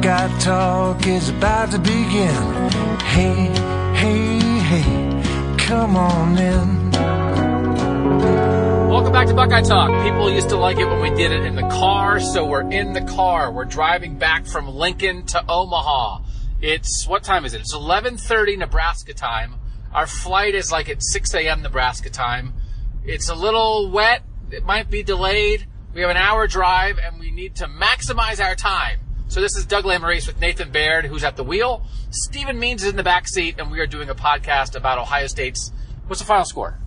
Buckeye Talk is about to begin. Hey, hey, hey, come on in. Welcome back to Buckeye Talk. People used to like it when we did it in the car, so we're in the car. We're driving back from Lincoln to Omaha. It's what time is it? It's 11:30 Nebraska time. Our flight is like at 6 a.m. Nebraska time. It's a little wet. It might be delayed. We have an hour drive, and we need to maximize our time. So this is Doug Lesmerises with Nathan Baird, who's at the wheel. Stephen Means is in the back seat, and we are doing a podcast about Ohio State's. What's the final score?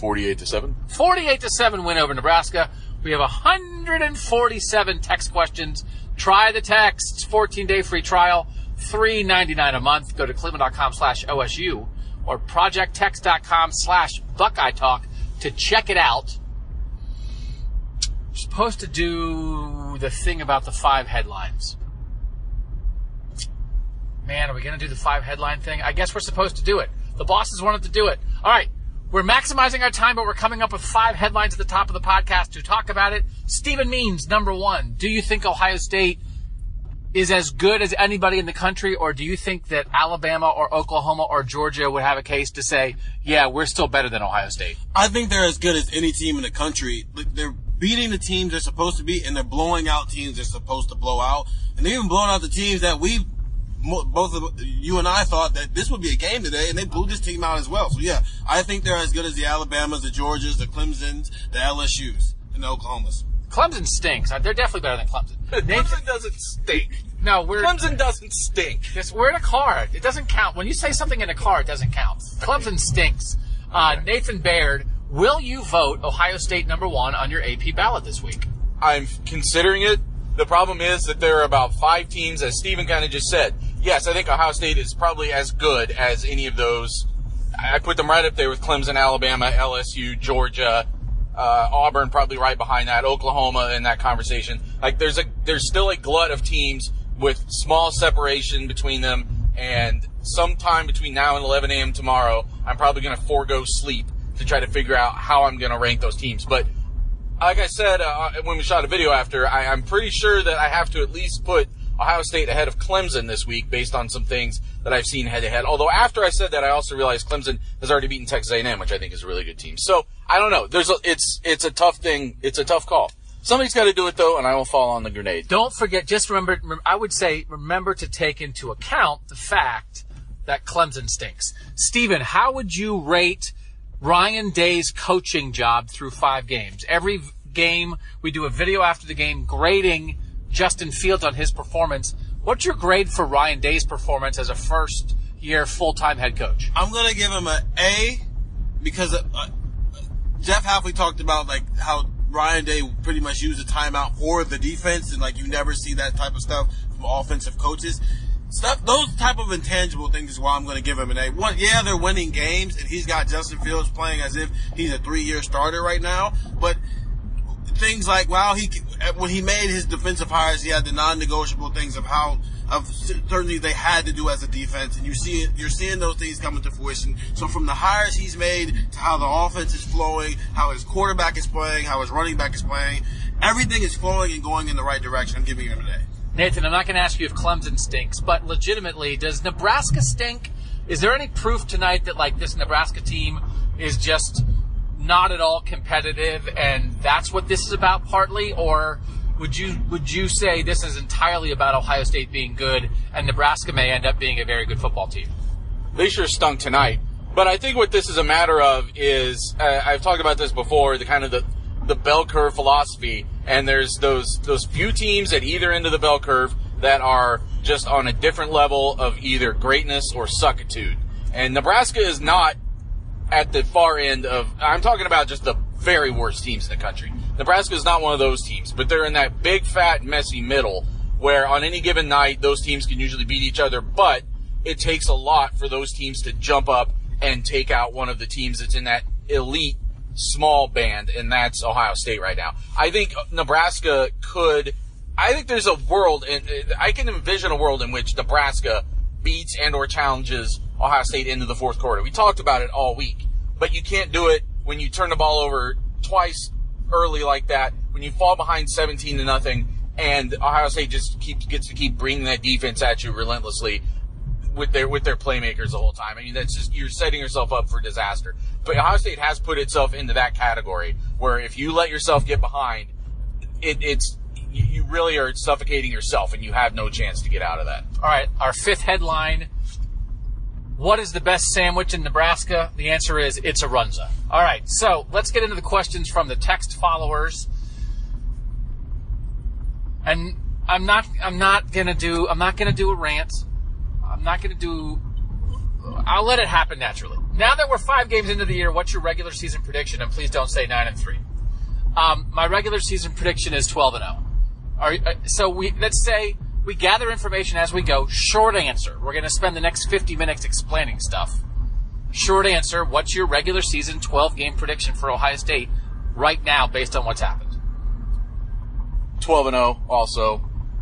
48 to 7. 48 to 7 win over Nebraska. We have 147 text questions. Try the texts, 14 day free trial, $3.99 a month. Go to cleveland.com slash OSU or projecttext.com slash Buckeye Talk to check it out. Supposed to do the thing about the five headlines. Man, are we going to do the five headline thing? I guess we're supposed to do it. The bosses wanted to do it. All right. We're maximizing our time, but we're coming up with five headlines at the top of the podcast to talk about it. Stephen Means, number one. Do you think Ohio State is as good as anybody in the country, or do you think that Alabama or Oklahoma or Georgia would have a case to say, yeah, we're still better than Ohio State? I think they're as good as any team in the country. They're beating the teams they're supposed to beat, and they're blowing out teams they're supposed to blow out. And they're even blowing out the teams that we, both of you and I thought that this would be a game today, and they blew this team out as well. So yeah, I think they're as good as the Alabamas, the Georgias, the Clemsons, the LSUs, and the Oklahomas. Clemson stinks. They're definitely better than Clemson. Nathan- Clemson doesn't stink. no, we're Clemson doesn't stink. This, we're in a car. It doesn't count. When you say something in a car, it doesn't count. Clemson stinks. Uh, Nathan Baird, will you vote Ohio State number one on your AP ballot this week? I'm considering it. The problem is that there are about five teams, as Stephen kind of just said. Yes, I think Ohio State is probably as good as any of those. I put them right up there with Clemson, Alabama, LSU, Georgia, uh, Auburn, probably right behind that, Oklahoma in that conversation. Like there's a there's still a glut of teams with small separation between them, and sometime between now and 11 a.m. tomorrow, I'm probably going to forego sleep to try to figure out how I'm going to rank those teams. But like I said uh, when we shot a video after, I, I'm pretty sure that I have to at least put Ohio State ahead of Clemson this week based on some things that I've seen head to head. Although after I said that, I also realized Clemson has already beaten Texas A&M, which I think is a really good team. So I don't know. There's a, it's it's a tough thing. It's a tough call. Somebody's got to do it though, and I will fall on the grenade. Don't forget, just remember, I would say, remember to take into account the fact that Clemson stinks. Steven, how would you rate Ryan Day's coaching job through five games? Every game, we do a video after the game grading Justin Fields on his performance. What's your grade for Ryan Day's performance as a first year full time head coach? I'm gonna give him an A because uh, uh, Jeff Hafley talked about like how Ryan Day pretty much used a timeout for the defense, and like you never see that type of stuff from offensive coaches. Stuff, those type of intangible things is why I'm going to give him an A. One, yeah, they're winning games, and he's got Justin Fields playing as if he's a three-year starter right now. But things like wow, he when he made his defensive hires, he had the non-negotiable things of how of certainly they had to do as a defense, and you see it, you're seeing those things coming to fruition. So from the hires he's made to how the offense is flowing, how his quarterback is playing, how his running back is playing, everything is flowing and going in the right direction. I'm giving him an A. Nathan, I'm not going to ask you if Clemson stinks, but legitimately, does Nebraska stink? Is there any proof tonight that like this Nebraska team is just not at all competitive, and that's what this is about partly, or would you would you say this is entirely about Ohio State being good, and Nebraska may end up being a very good football team? They sure stunk tonight. But I think what this is a matter of is uh, I've talked about this before. The kind of the the bell curve philosophy, and there's those those few teams at either end of the bell curve that are just on a different level of either greatness or suckitude. And Nebraska is not at the far end of. I'm talking about just the very worst teams in the country. Nebraska is not one of those teams, but they're in that big, fat, messy middle where on any given night those teams can usually beat each other, but it takes a lot for those teams to jump up and take out one of the teams that's in that elite small band, and that's Ohio State right now. I think Nebraska could. I think there's a world, and I can envision a world in which Nebraska beats and or challenges Ohio State into the fourth quarter. We talked about it all week, but you can't do it when you turn the ball over twice early like that, when you fall behind 17 to nothing, and Ohio State just keeps gets to keep bringing that defense at you relentlessly with their with their playmakers the whole time. I mean, that's just you're setting yourself up for disaster. But Ohio State has put itself into that category where if you let yourself get behind, it, it's you really are suffocating yourself, and you have no chance to get out of that. All right, our fifth headline. What is the best sandwich in Nebraska? The answer is it's a runza. All right, so let's get into the questions from the text followers. And I'm not I'm not gonna do I'm not gonna do a rant. I'm not gonna do I'll let it happen naturally. Now that we're five games into the year, what's your regular season prediction? And please don't say nine and three. Um, my regular season prediction is twelve and zero. All right, uh, so we let's say we gather information as we go. Short answer. We're going to spend the next 50 minutes explaining stuff. Short answer. What's your regular season 12 game prediction for Ohio State right now based on what's happened? 12 and 0 also.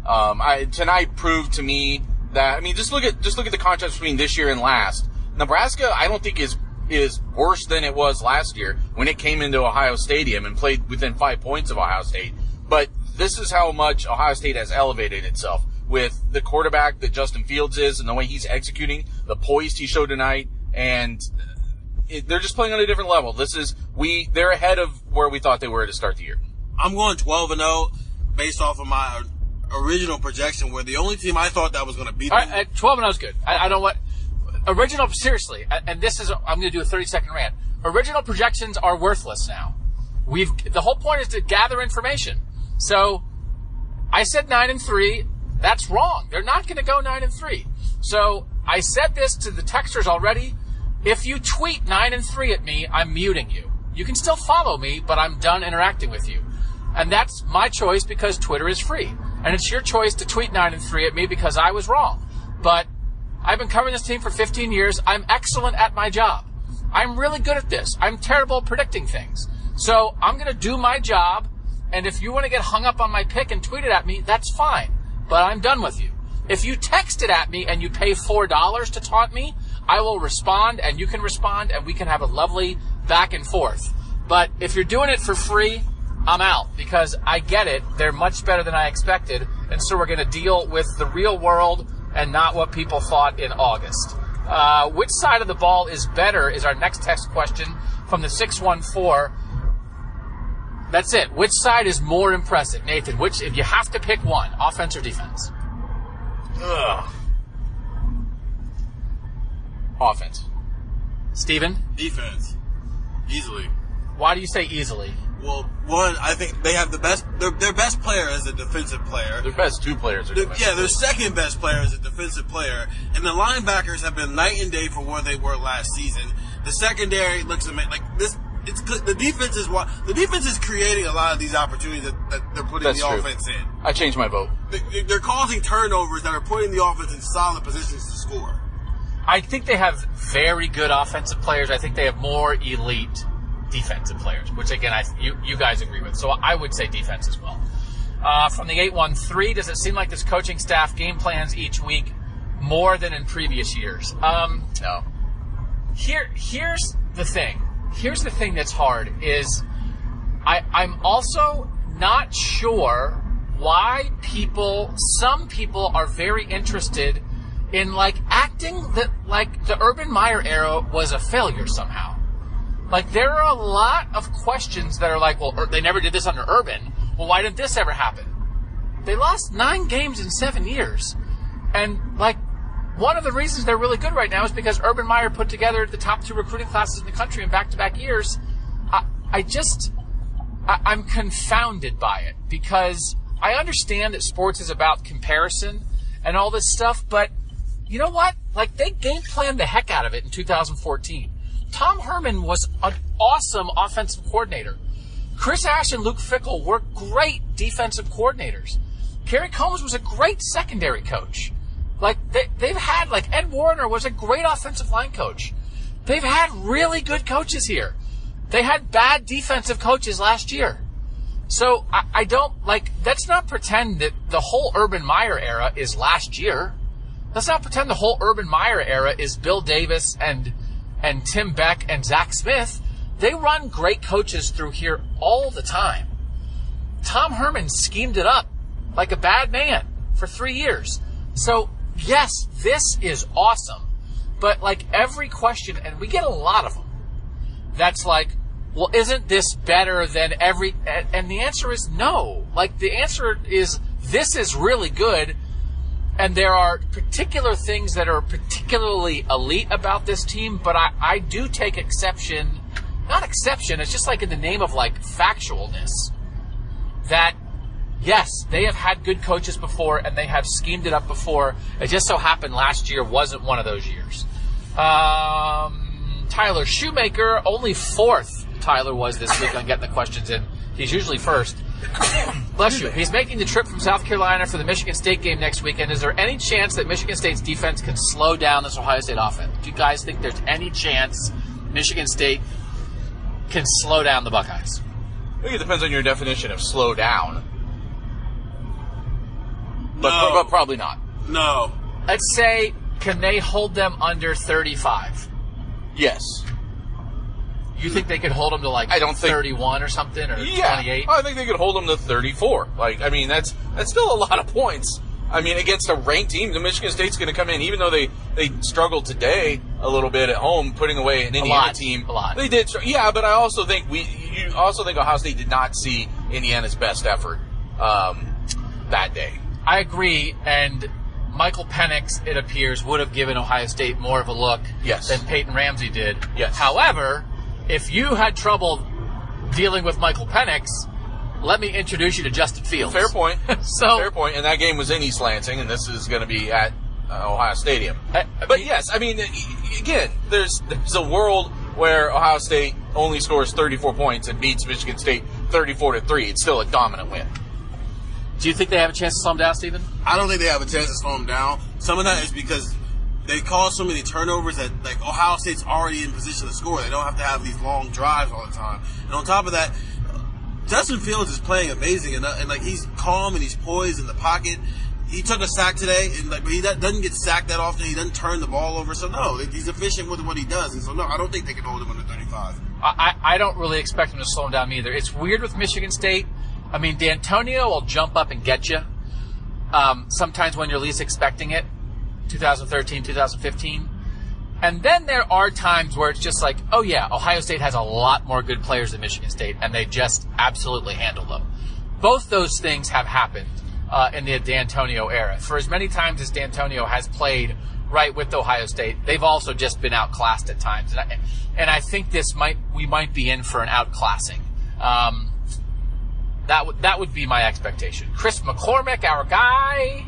Um, I, tonight proved to me that, I mean, just look at, just look at the contrast between this year and last. Nebraska, I don't think is, is worse than it was last year when it came into Ohio Stadium and played within five points of Ohio State. But this is how much Ohio State has elevated itself with the quarterback that Justin Fields is and the way he's executing, the poise he showed tonight, and it, they're just playing on a different level. This is we they're ahead of where we thought they were to start the year. I'm going 12 and 0 based off of my original projection, where the only team I thought that was going to beat All them. right, uh, 12 and I was good. I, I don't want original. Seriously, and this is I'm going to do a 30 second rant. Original projections are worthless now. We've the whole point is to gather information. So I said nine and three. That's wrong. They're not going to go nine and three. So I said this to the texters already. If you tweet nine and three at me, I'm muting you. You can still follow me, but I'm done interacting with you. And that's my choice because Twitter is free. And it's your choice to tweet nine and three at me because I was wrong. But I've been covering this team for 15 years. I'm excellent at my job. I'm really good at this. I'm terrible at predicting things. So I'm going to do my job. And if you want to get hung up on my pick and tweet it at me, that's fine but I'm done with you. If you text it at me and you pay $4 to taunt me, I will respond and you can respond and we can have a lovely back and forth. But if you're doing it for free, I'm out because I get it. They're much better than I expected. And so we're going to deal with the real world and not what people thought in August. Uh, which side of the ball is better is our next text question from the 614. That's it. Which side is more impressive, Nathan? Which, if you have to pick one, offense or defense? Ugh. Offense. Steven? Defense, easily. Why do you say easily? Well, one, I think they have the best. Their, their best player is a defensive player. Their best two players are Their- defensive. yeah, their second best player is a defensive player, and the linebackers have been night and day from where they were last season. The secondary looks amazing. Like this, it's the defense is what the defense is creating a lot of these opportunities that, that they're putting That's the true. offense in. I changed my vote. They- They're causing turnovers that are putting the offense in solid positions to score. I think they have very good offensive players. I think they have more elite defensive players, which again, I you, you guys agree with. So I would say defense as well. Uh, from the 813, does it seem like this coaching staff game plans each week more than in previous years? Um, No. here here's the thing here's the thing that's hard is I, i'm also not sure why people, some people are very interested in like acting that like the Urban Meyer era was a failure somehow. Like there are a lot of questions that are like, well, er, they never did this under Urban. Well, why didn't this ever happen? They lost nine games in seven years, and like one of the reasons they're really good right now is because Urban Meyer put together the top two recruiting classes in the country in back-to-back years. I, I just, I, I'm confounded by it because I understand that sports is about comparison and all this stuff, but you know what? Like they game planned the heck out of it in 2014. Tom Herman was an awesome offensive coordinator. Chris Ash and Luke Fickell were great defensive coordinators. Kerry Coombs was a great secondary coach. Like they, they've had like Ed Warinner was a great offensive line coach. They've had really good coaches here. They had bad defensive coaches last year. So I, I don't like. Let's not pretend that the whole Urban Meyer era is last year. Let's not pretend the whole Urban Meyer era is Bill Davis and and Tim Beck and Zach Smith. They run great coaches through here all the time. Tom Herman schemed it up like a bad man for three years. So yes, this is awesome. But like every question, and we get a lot of them, that's like, well, isn't this better than every, and the answer is no. Like the answer is, this is really good. And there are particular things that are particularly elite about this team, but I, I do take exception, not exception, it's just like in the name of like factualness, that yes, they have had good coaches before and they have schemed it up before. It just so happened last year wasn't one of those years. Um, Tyler Shoemaker, only fourth Tyler was this week on getting the questions in. He's usually first. Bless you. He's making the trip from South Carolina for the Michigan State game next weekend. Is there any chance that Michigan State's defense can slow down this Ohio State offense? Do you guys think there's any chance Michigan State can slow down the Buckeyes? I think it depends on your definition of slow down, but, No. but probably not. No. Let's say, can they hold them under 35? Yes. You think they could hold them to like I don't think- 31 or something or Yeah. 28? I think they could hold them to 34. Like, I mean, that's that's still a lot of points. I mean, against a ranked team, the Michigan State's going to come in, even though they they struggled today a little bit at home, putting away an Indiana lot. team. A lot. They did, yeah. But I also think we, you also think Ohio State did not see Indiana's best effort um, that day. I agree, and Michael Penix, it appears, would have given Ohio State more of a look Yes. than Peyton Ramsey did. Yes. However, if you had trouble dealing with Michael Penix, let me introduce you to Justin Fields. Fair point. So- fair point. And that game was in East Lansing, and this is going to be at uh, Ohio Stadium. I- I But mean- yes, I mean, again, there's there's a world where Ohio State only scores 34 points and beats Michigan State 34 to three. It's still a dominant win. Do you think they have a chance to slow him down, Stephen? I don't think they have a chance to slow them down. Some of that is because they cause so many turnovers that like Ohio State's already in position to score. They don't have to have these long drives all the time. And on top of that, Justin Fields is playing amazing and, uh, and like he's calm and he's poised in the pocket. He took a sack today, and like but he doesn't get sacked that often. He doesn't turn the ball over, so no, he's efficient with what he does. And so no, I don't think they can hold him under 35. I, I I don't really expect him to slow him down either. It's weird with Michigan State. I mean, Dantonio will jump up and get you. Um, sometimes when you're least expecting it, 2013, 2015. And then there are times where it's just like, oh yeah, Ohio State has a lot more good players than Michigan State, and they just absolutely handle them. Both those things have happened uh, in the Dantonio era. For as many times as Dantonio has played right with Ohio State, they've also just been outclassed at times. And I, and I think this might we might be in for an outclassing. Um, that would that would be my expectation. Chris McCormick, our guy.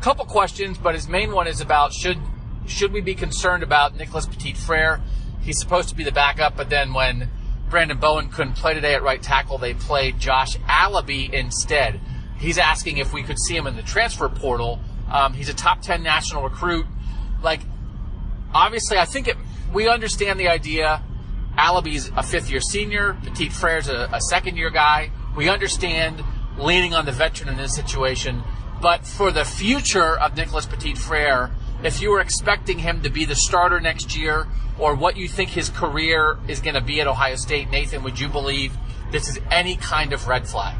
Couple questions, but his main one is about should should we be concerned about Nicholas Petit Frere? He's supposed to be the backup, but then when Branden Bowen couldn't play today at right tackle, they played Josh Alabi instead. He's asking if we could see him in the transfer portal. Um, he's a top ten national recruit. Like obviously, I think it, we understand the idea. Alabi's a fifth year senior. Petit Frere's a, a second year guy. We understand leaning on the veteran in this situation. But for the future of Nicholas Petit Frere, if you were expecting him to be the starter next year or what you think his career is going to be at Ohio State, Nathan, would you believe this is any kind of red flag?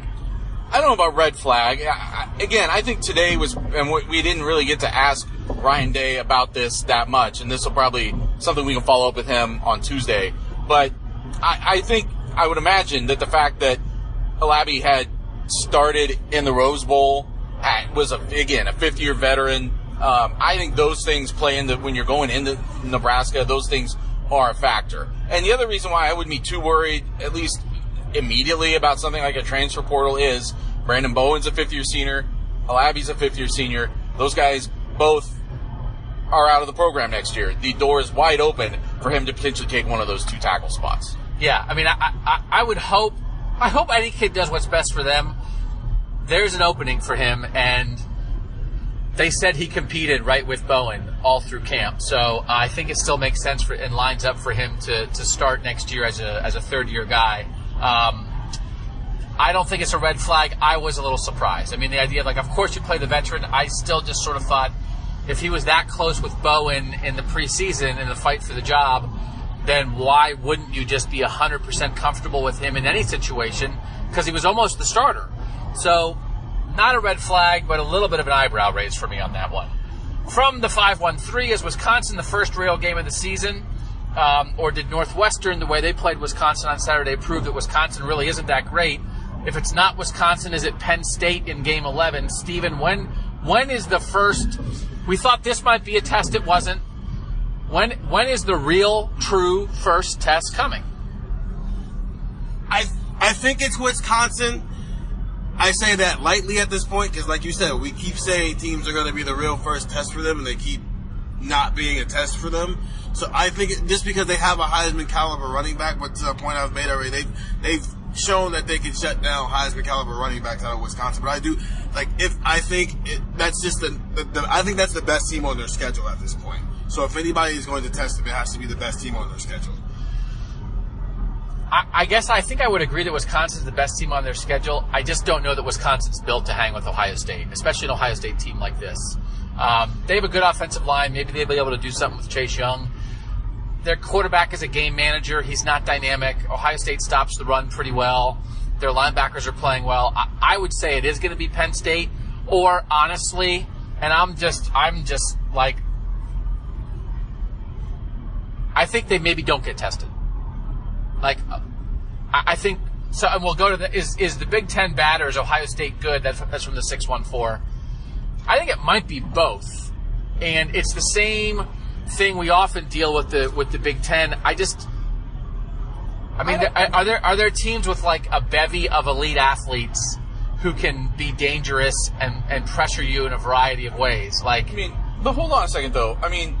I don't know about red flag. Again, I think today was, and we, didn't really get to ask Ryan Day about this that much, and this will probably something we can follow up with him on Tuesday. But I, I think I would imagine that the fact that Alabi had started in the Rose Bowl was a, again a fifth year veteran. Um, I think those things play into when you're going into Nebraska. Those things are a factor. And the other reason why I wouldn't be too worried, at least immediately, about something like a transfer portal is Branden Bowen's a fifth year senior, Alabi's a fifth year senior. Those guys both are out of the program next year. The door is wide open for him to potentially take one of those two tackle spots. Yeah, I mean, I, I, I would hope, I hope any kid does what's best for them. There's an opening for him, and they said he competed right with Bowen all through camp. So I think it still makes sense for and lines up for him to, to start next year as a as a third year guy. Um, I don't think it's a red flag. I was a little surprised. I mean, the idea, of like, of course you play the veteran. I still just sort of thought if he was that close with Bowen in the preseason in the fight for the job, then why wouldn't you just be 100% comfortable with him in any situation? Because he was almost the starter. So, not a red flag, but a little bit of an eyebrow raise for me on that one. From the 5-1-3, is Wisconsin the first real game of the season? Um, or did Northwestern, the way they played Wisconsin on Saturday, prove that Wisconsin really isn't that great? If it's not Wisconsin, is it Penn State in Game 11? Stephen, when when is the first? We thought this might be a test. It wasn't. When when is the real, true first test coming? I I think it's Wisconsin. I say that lightly at this point because, like you said, we keep saying teams are going to be the real first test for them, and they keep not being a test for them. So I think just because they have a Heisman caliber running back, but to the point I've made already, they've they've shown that they can shut down Heisman caliber running backs out of Wisconsin. But I do like if I think it, that's just the, the, the I think that's the best team on their schedule at this point. So if anybody is going to test them, it has to be the best team on their schedule. I, guess I think I would agree that Wisconsin's the best team on their schedule. I just don't know that Wisconsin's built to hang with Ohio State, especially an Ohio State team like this. Um, they have a good offensive line. Maybe they'll be able to do something with Chase Young. Their quarterback is a game manager. He's not dynamic. Ohio State stops the run pretty well. Their linebackers are playing well. I, I would say it is going to be Penn State, or honestly, and I'm just, I'm just like, I think they maybe don't get tested. Like, I, I think so. And we'll go to the is is the Big Ten bad or is Ohio State good? That's that's from the six one four. I think it might be both, and it's the same thing we often deal with the with the Big Ten. I just, I mean, there, are there are there teams with like a bevy of elite athletes who can be dangerous and and pressure you in a variety of ways? Like, I mean, but hold on a second though. I mean,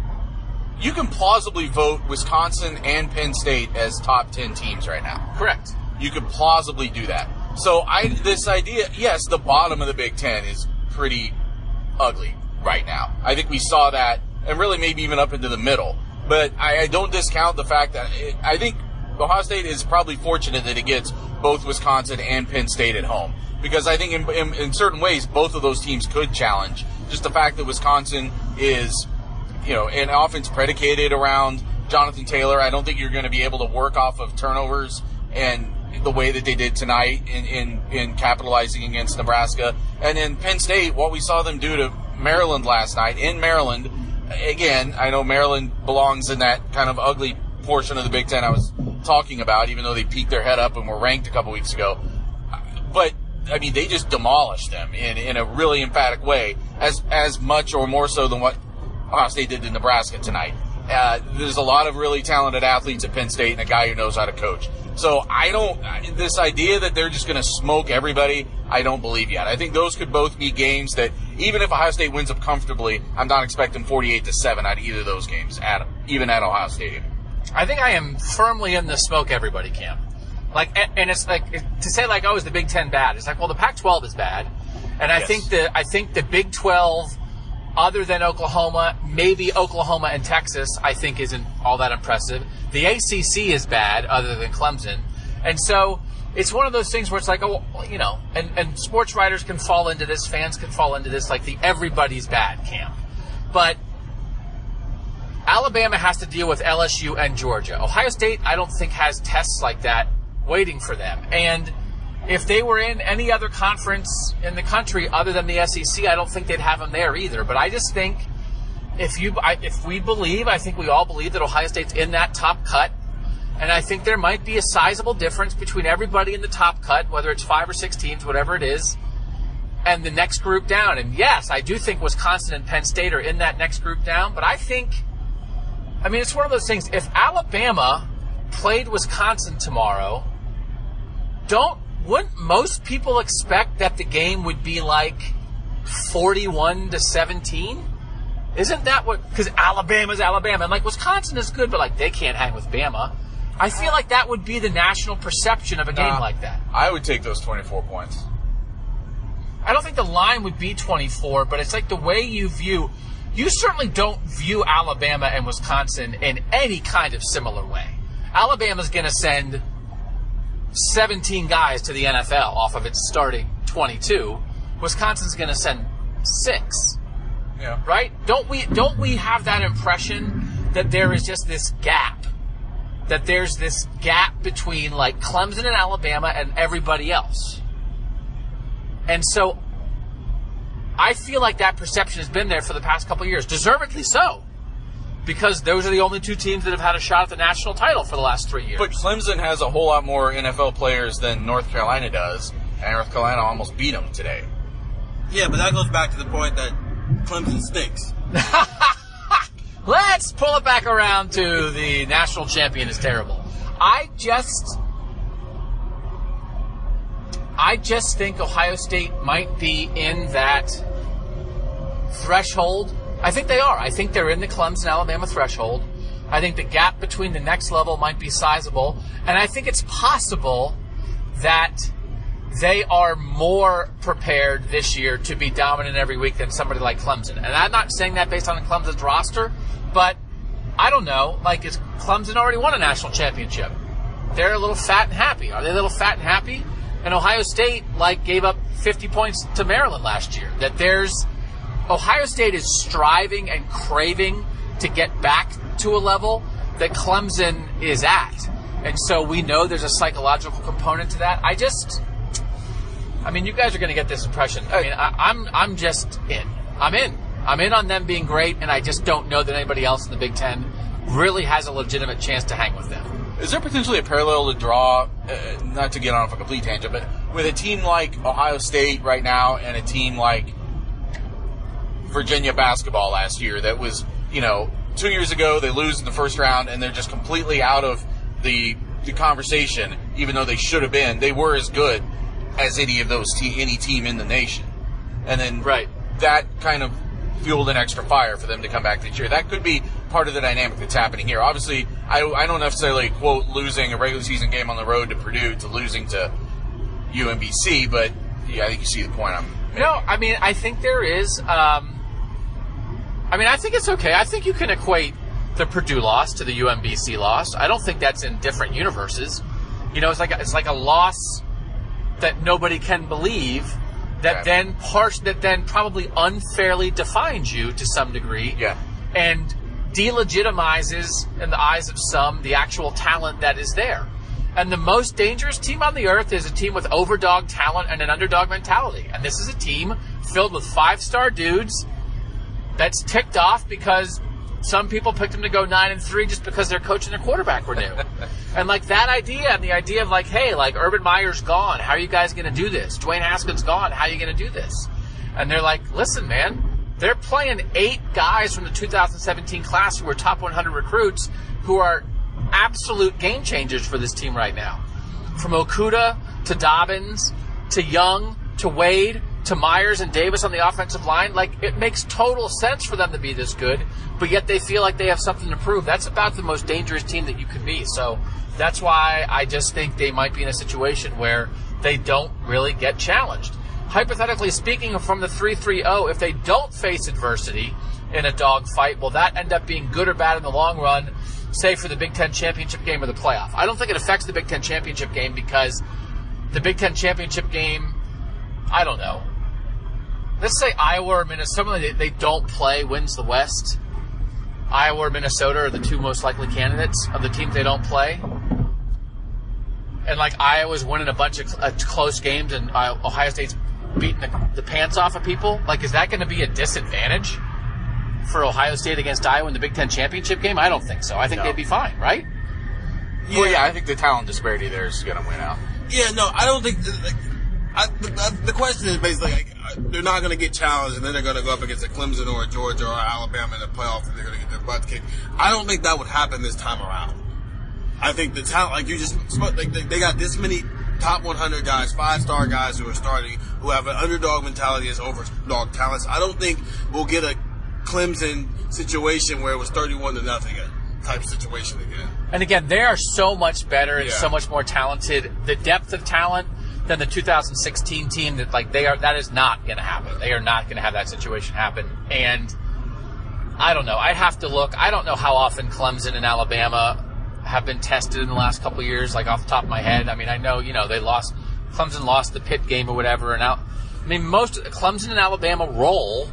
you can plausibly vote Wisconsin and Penn State as top 10 teams right now. correct. You could plausibly do that. So I, this idea, yes, the bottom of the Big Ten is pretty ugly right now. I think we saw that, and really maybe even up into the middle. But I, I don't discount the fact that it, I think Ohio State is probably fortunate that it gets both Wisconsin and Penn State at home. Because I think in, in, in certain ways, both of those teams could challenge. Just the fact that Wisconsin is you know, an offense predicated around Jonathan Taylor. I don't think you're going to be able to work off of turnovers and the way that they did tonight in, in, in capitalizing against Nebraska. And then Penn State, what we saw them do to Maryland last night in Maryland, again, I know Maryland belongs in that kind of ugly portion of the Big Ten I was talking about, even though they peeked their head up and were ranked a couple weeks ago. But I mean, they just demolished them in, in a really emphatic way, as as much or more so than what Ohio State did to Nebraska tonight. Uh, there's a lot of really talented athletes at Penn State and a guy who knows how to coach. So I don't, this idea that they're just going to smoke everybody, I don't believe yet. I think those could both be games that even if Ohio State wins up comfortably, I'm not expecting 48 to 7 out of either of those games, at, even at Ohio Stadium. I think I am firmly in the smoke everybody camp. Like, and- it's like to say like, oh, is the Big Ten bad? It's like, well, the Pac-12 is bad, and I Yes. think the I think the Big 12, other than Oklahoma, maybe Oklahoma and Texas, I think isn't all that impressive. The ACC is bad, other than Clemson, and so it's one of those things where it's like, oh, you know, and and sports writers can fall into this, fans can fall into this, like the everybody's bad camp, but Alabama has to deal with LSU and Georgia. Ohio State, I don't think has tests like that waiting for them. And if they were in any other conference in the country other than the SEC, I don't think they'd have them there either. But I just think if you I, if we believe, I think we all believe that Ohio State's in that top cut, and I think there might be a sizable difference between everybody in the top cut, whether it's five or six teams, whatever it is, and the next group down. And yes, I do think Wisconsin and Penn State are in that next group down, but I think, I mean, it's one of those things. If Alabama played Wisconsin tomorrow, don't wouldn't most people expect that the game would be like 41 to 17? Isn't that what? Because Alabama's Alabama, and like Wisconsin is good, but like they can't hang with Bama. I feel like that would be the national perception of a game Nah, like that. I would take those 24 points. I don't think the line would be 24, but it's like the way you view. You certainly don't view Alabama and Wisconsin in any kind of similar way. Alabama's going to send 17 guys to the NFL off of its starting 22. Wisconsin's going to send six, Yeah. right? Don't we don't we have that impression that there is just this gap? That there's this gap between like Clemson and Alabama and everybody else. And so I feel like that perception has been there for the past couple of years, deservedly so. Because those are the only two teams that have had a shot at the national title for the last three years. But Clemson has a whole lot more NFL players than North Carolina does, and North Carolina almost beat them today. Yeah, but that goes back to the point that Clemson stinks. Let's pull it back around to the national champion is terrible. I just I just think Ohio State might be in that threshold. I think they are. I think they're in the Clemson Alabama threshold. I think the gap between the next level might be sizable, and I think it's possible that they are more prepared this year to be dominant every week than somebody like Clemson. And I'm not saying that based on Clemson's roster, but I don't know. Like, is Clemson already won a national championship? They're a little fat and happy. Are they a little fat and happy? And Ohio State, like, gave up 50 points to Maryland last year. That there's, Ohio State is striving and craving to get back to a level that Clemson is at. And so we know there's a psychological component to that. I just, I mean, you guys are going to get this impression. I mean, I, I'm I'm just in. I'm in. I'm in on them being great, and I just don't know that anybody else in the Big Ten really has a legitimate chance to hang with them. Is there potentially a parallel to draw, uh, not to get on a complete tangent, but with a team like Ohio State right now and a team like Virginia basketball last year that was, you know, two years ago they lose in the first round and they're just completely out of the, the conversation, even though they should have been. They were as good as any of those te- any team in the nation. And then Right. that kind of fueled an extra fire for them to come back this year. That could be part of the dynamic that's happening here. Obviously, I, I don't necessarily quote losing a regular season game on the road to Purdue to losing to UMBC, but yeah, I think you see the point I'm making. No, I mean, I think there is. Um, I mean, I think it's okay. I think you can equate the Purdue loss to the UMBC loss. I don't think that's in different universes. You know, it's like a, it's like a loss that nobody can believe that Right. then part that then probably unfairly defines you to some degree. Yeah. and delegitimizes in the eyes of some the actual talent that is there. And the most dangerous team on the earth is a team with overdog talent and an underdog mentality. And this is a team filled with five star dudes that's ticked off because some people picked them to go nine and three just because their coach and their quarterback were new. and like that idea and the idea of like, hey, like Urban Meyer's gone. How are you guys going to do this? Dwayne Haskins gone. How are you going to do this? And they're like, listen, man, they're playing eight guys from the 2017 class who are top 100 recruits who are absolute game changers for this team right now. From Okudah to Dobbins to Young to Wade to Myers and Davis on the offensive line, like it makes total sense for them to be this good, but yet they feel like they have something to prove. That's about the most dangerous team that you could be. So that's why I just think they might be in a situation where they don't really get challenged. Hypothetically speaking, from the 3-3-0, if they don't face adversity in a dog fight, will that end up being good or bad in the long run, say for the Big Ten championship game or the playoff? I don't think it affects the Big Ten championship game because the Big Ten championship game, I don't know. Let's say Iowa or Minnesota, they, they don't play, wins the West. Iowa or Minnesota are the two most likely candidates of the teams they don't play. and like Iowa's winning a bunch of uh, close games, and uh, Ohio State's beating the, the pants off of people, like is that going to be a disadvantage for Ohio State against Iowa in the Big Ten championship game? I don't think so. I think No. they'd be fine, right? Well, yeah, I think the talent disparity there is going to win out. Yeah, no, I don't think. Like, I, the, the question is basically like they're not going to get challenged, and then they're going to go up against a Clemson or a Georgia or Alabama in the playoff, and they're going to get their butts kicked. I don't think that would happen this time around. I think the talent, like you just, like they, they got this many top 100 guys, five star guys who are starting, who have an underdog mentality as overdog talents. I don't think we'll get a Clemson situation where it was 31 to nothing type situation again. And again, they are so much better and Yeah. so much more talented. The depth of talent than the 2016 team that like they are that is not going to happen. They are not going to have that situation happen. And I don't know. I'd have to look. I don't know how often Clemson and Alabama have been tested in the last couple years. Like off the top of my head, I mean, I know you know they lost. Clemson lost the Pitt game or whatever, and out. I mean, most Clemson and Alabama roll,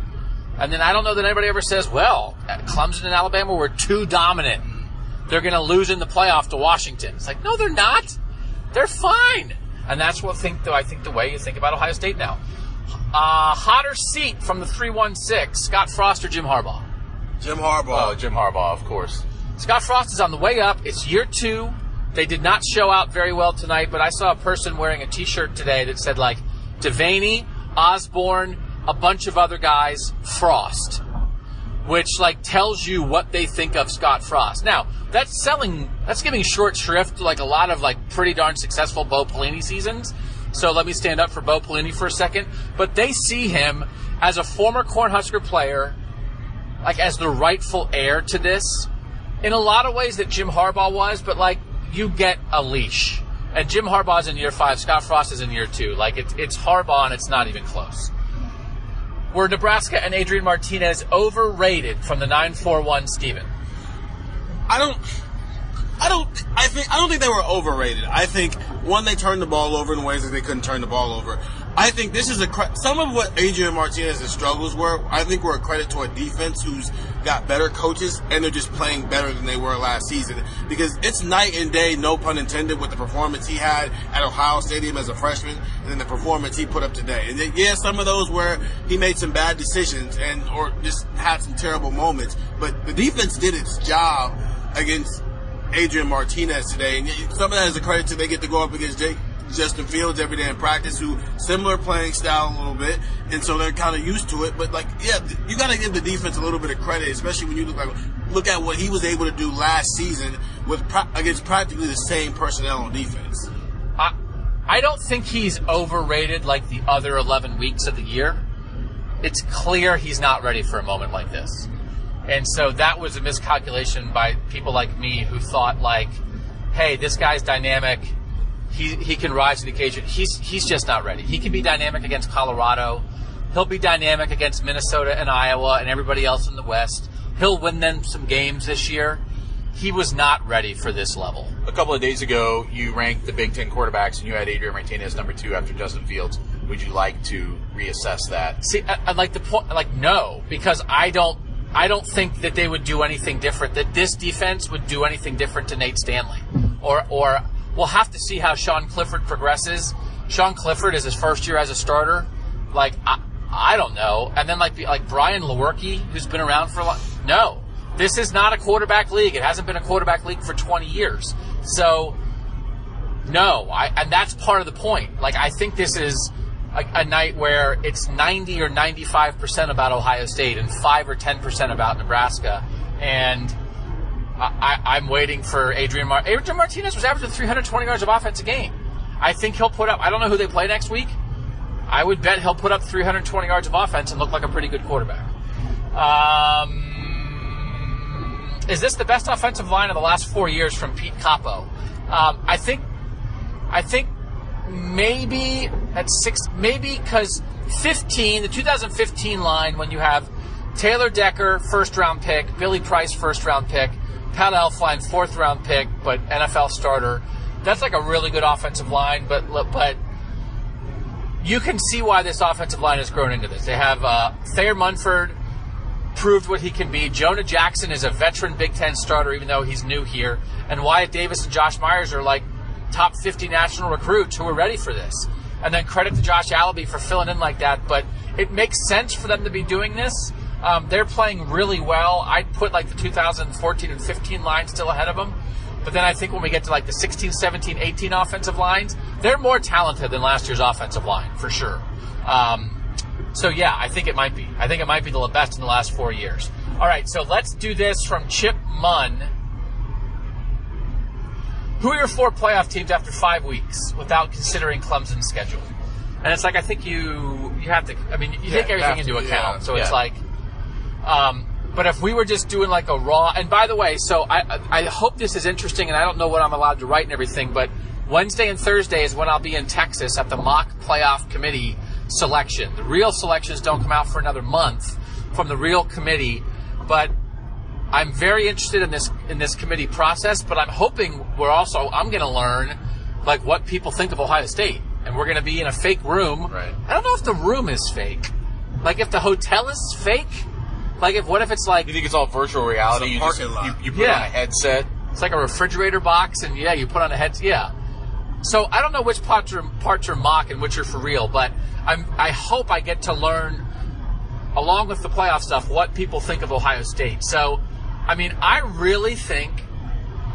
and then I don't know that anybody ever says, "Well, Clemson and Alabama were too dominant." they're going to lose in the playoff to Washington. It's like, no, they're not. They're fine. And that's what think I think the way you think about Ohio State now. Uh, hotter seat from the 316, Scott Frost or Jim Harbaugh? Jim Harbaugh. Oh, Jim Harbaugh, of course. Scott Frost is on the way up. It's year two. They did not show out very well tonight, but I saw a person wearing a T-shirt today that said like Devaney, Osborne, a bunch of other guys, Frost, which like tells you what they think of Scott Frost. Now that's selling, that's giving short shrift to like a lot of like pretty darn successful Bo Pelini seasons. So let me stand up for Bo Pelini for a second. But they see him as a former Cornhusker player like as the rightful heir to this in a lot of ways that Jim Harbaugh was, but like you get a leash. And Jim Harbaugh's in year five, Scott Frost is in year two. Like it, it's Harbaugh and it's not even close. Were Nebraska and Adrian Martinez overrated from the 941 Steven? I don't. I don't. I think. I don't think they were overrated. I think one, they turned the ball over in ways that they couldn't turn the ball over. I think this is a some of what Adrian Martinez's struggles were. I think were a credit to a defense who's got better coaches and they're just playing better than they were last season. Because it's night and day, no pun intended, with the performance he had at Ohio Stadium as a freshman and then the performance he put up today. And then, yeah, some of those where he made some bad decisions and or just had some terrible moments, but the defense did its job against Adrian Martinez today. And some of that is a credit to they get to go up against Jake, Justin Fields every day in practice, who similar playing style a little bit, and so they're kind of used to it. But like, yeah, you got to give the defense a little bit of credit, especially when you look like look at what he was able to do last season with against practically the same personnel on defense. I, I don't think he's overrated like the other 11 weeks of the year. It's clear he's not ready for a moment like this. And so that was a miscalculation by people like me who thought like, hey, this guy's dynamic. He, he can rise to the occasion. He's, he's just not ready. He can be dynamic against Colorado. He'll be dynamic against Minnesota and Iowa and everybody else in the West. He'll win them some games this year. He was not ready for this level. A couple of days ago, you ranked the Big Ten quarterbacks, and you had Adrian Martinez number two after Justin Fields. Would you like to reassess that? See, I, I like the point. Like, no, because I don't. I don't think that they would do anything different. That this defense would do anything different to Nate Stanley, or or we'll have to see how Sean Clifford progresses. Sean Clifford is his first year as a starter. Like, I, I don't know. And then like like Brian Lewerke, who's been around for a lot. No, this is not a quarterback league. It hasn't been a quarterback league for 20 years. So no, I, and that's part of the point. Like, I think this is a, a night where it's 90 or 95% about Ohio State and 5 or 10% about Nebraska. And I, I'm waiting for Adrian Mar- Adrian Martinez was averaging 320 yards of offense a game. I think he'll put up, I don't know who they play next week. I would bet he'll put up 320 yards of offense and look like a pretty good quarterback. Um, is this the best offensive line of the last four years from Pete Capo? Um, I think I think maybe at six, maybe because 15, the 2015 line, when you have Taylor Decker, first round pick, Billy Price, first round pick, Pat Elflein, fourth round pick, but NFL starter. That's like a really good offensive line, but but you can see why this offensive line has grown into this. They have uh, Thayer Munford proved what he can be. Jonah Jackson is a veteran Big Ten starter, even though he's new here. And Wyatt Davis and Josh Myers are like top 50 national recruits who are ready for this. And then credit to Josh Alabi for filling in like that. But it makes sense for them to be doing this. Um, they're playing really well. I'd put like the 2014 and 15 line still ahead of them. But then I think when we get to like the 16, 17, 18 offensive lines, they're more talented than last year's offensive line for sure. Um, so yeah, I think it might be. I think it might be the best in the last four years. All right, so let's do this from Chip Munn. Who are your four playoff teams after five weeks without considering Clemson's schedule? And it's like I think you you have to. I mean, you Yeah, take everything into to, account. yeah, So it's yeah. like, um, but if we were just doing like a raw, and by the way, so I I hope this is interesting, and I don't know what I'm allowed to write and everything, but Wednesday and Thursday is when I'll be in Texas at the mock playoff committee selection. The real selections don't come out for another month from the real committee, but I'm very interested in this in this committee process, but I'm hoping we're also I'm going to learn like what people think of Ohio State, and we're going to be in a fake room. Right. I don't know if the room is fake. Like if the hotel is fake. Like if what if it's like You think it's all virtual reality? It's a you just parking lot. you, you put Yeah. on a headset. it's like a refrigerator box, and yeah, you put on a head. Yeah. So I don't know which parts are parts are mock and which are for real, but I'm I hope I get to learn along with the playoff stuff what people think of Ohio State. So, I mean, I really think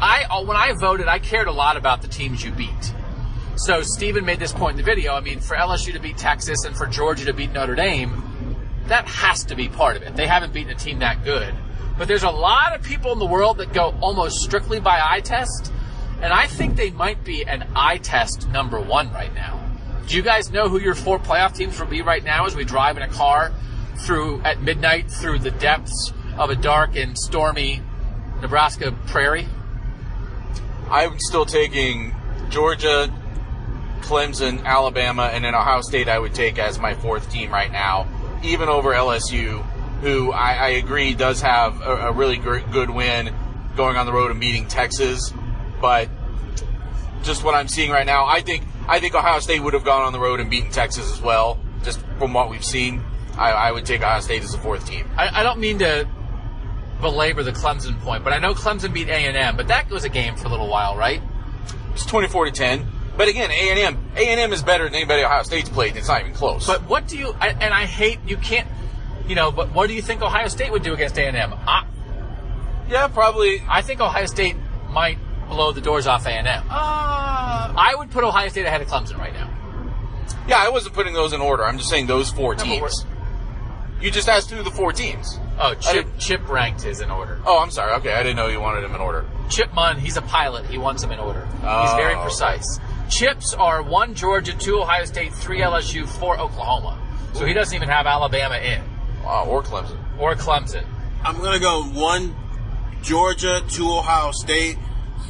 I uh, when I voted, I cared a lot about the teams you beat. So Stephen made this point in the video. I mean, for LSU to beat Texas and for Georgia to beat Notre Dame, that has to be part of it. They haven't beaten a team that good. But there's a lot of people in the world that go almost strictly by eye test, and I think they might be an eye test number one right now. Do you guys know who your four playoff teams will be right now as we drive in a car through at midnight through the depths of a dark and stormy Nebraska prairie? I'm still taking Georgia, Clemson, Alabama, and then Ohio State. I would take as my fourth team right now, even over LSU, who I, I agree does have a, a really gr- good win going on the road and beating Texas, but just what I'm seeing right now, I think I think Ohio State would have gone on the road and beaten Texas as well. Just from what we've seen, I, I would take Ohio State as a fourth team. I, I don't mean to belabor the Clemson point, but I know Clemson beat A and M, but that was a game for a little while, right? It's 24 to 10. But again, A and M, A and M is better than anybody Ohio State's played. and It's not even close. But what do you? I, and I hate you can't, you know. But what do you think Ohio State would do against A and M? I, yeah, probably. I think Ohio State might blow the doors off A and M. Uh, I would put Ohio State ahead of Clemson right now. yeah, I wasn't putting those in order. I'm just saying those four teams. You just asked who the four teams. Oh, Chip Chip ranked his in order. Oh, I'm sorry. Okay, I didn't know you wanted him in order. Chip Munn, he's a pilot. He wants him in order. he's Oh, very okay. precise. Chips are one Georgia, two Ohio State, three LSU, four Oklahoma. So he doesn't even have Alabama in Wow, or Clemson. or Clemson. I'm gonna go one Georgia, two Ohio State,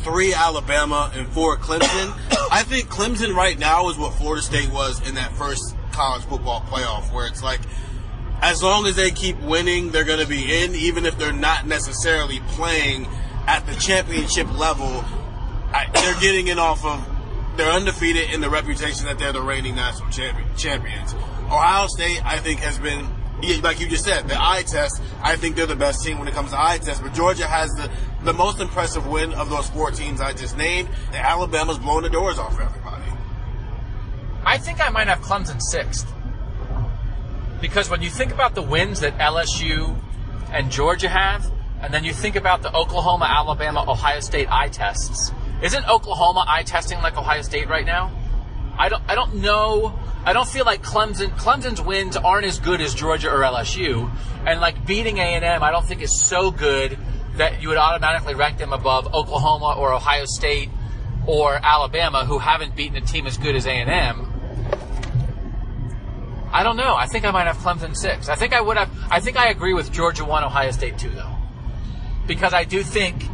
three Alabama, and four Clemson. I think Clemson right now is what Florida State was in that first college football playoff, where it's like, as long as they keep winning, they're gonna be in, even if they're not necessarily playing at the championship level. I, they're getting in off of they're undefeated in the reputation that they're the reigning national champion, champions. Ohio State, I think, has been like you just said the eye test. I think they're the best team when it comes to eye test. But Georgia has the the most impressive win of those four teams I just named. And Alabama's blowing the doors off everybody. I think I might have Clemson sixth. Because when you think about the wins that LSU and Georgia have, and then you think about the Oklahoma, Alabama, Ohio State eye tests, isn't Oklahoma eye testing like Ohio State right now? I don't I don't know I don't feel like Clemson Clemson's wins aren't as good as Georgia or LSU. And like beating A and I don't think is so good that you would automatically rank them above Oklahoma or Ohio State or Alabama who haven't beaten a team as good as A and M. I don't know. I think I might have Clemson six. I think I would have. I think I agree with Georgia one, Ohio State two, though, because I do think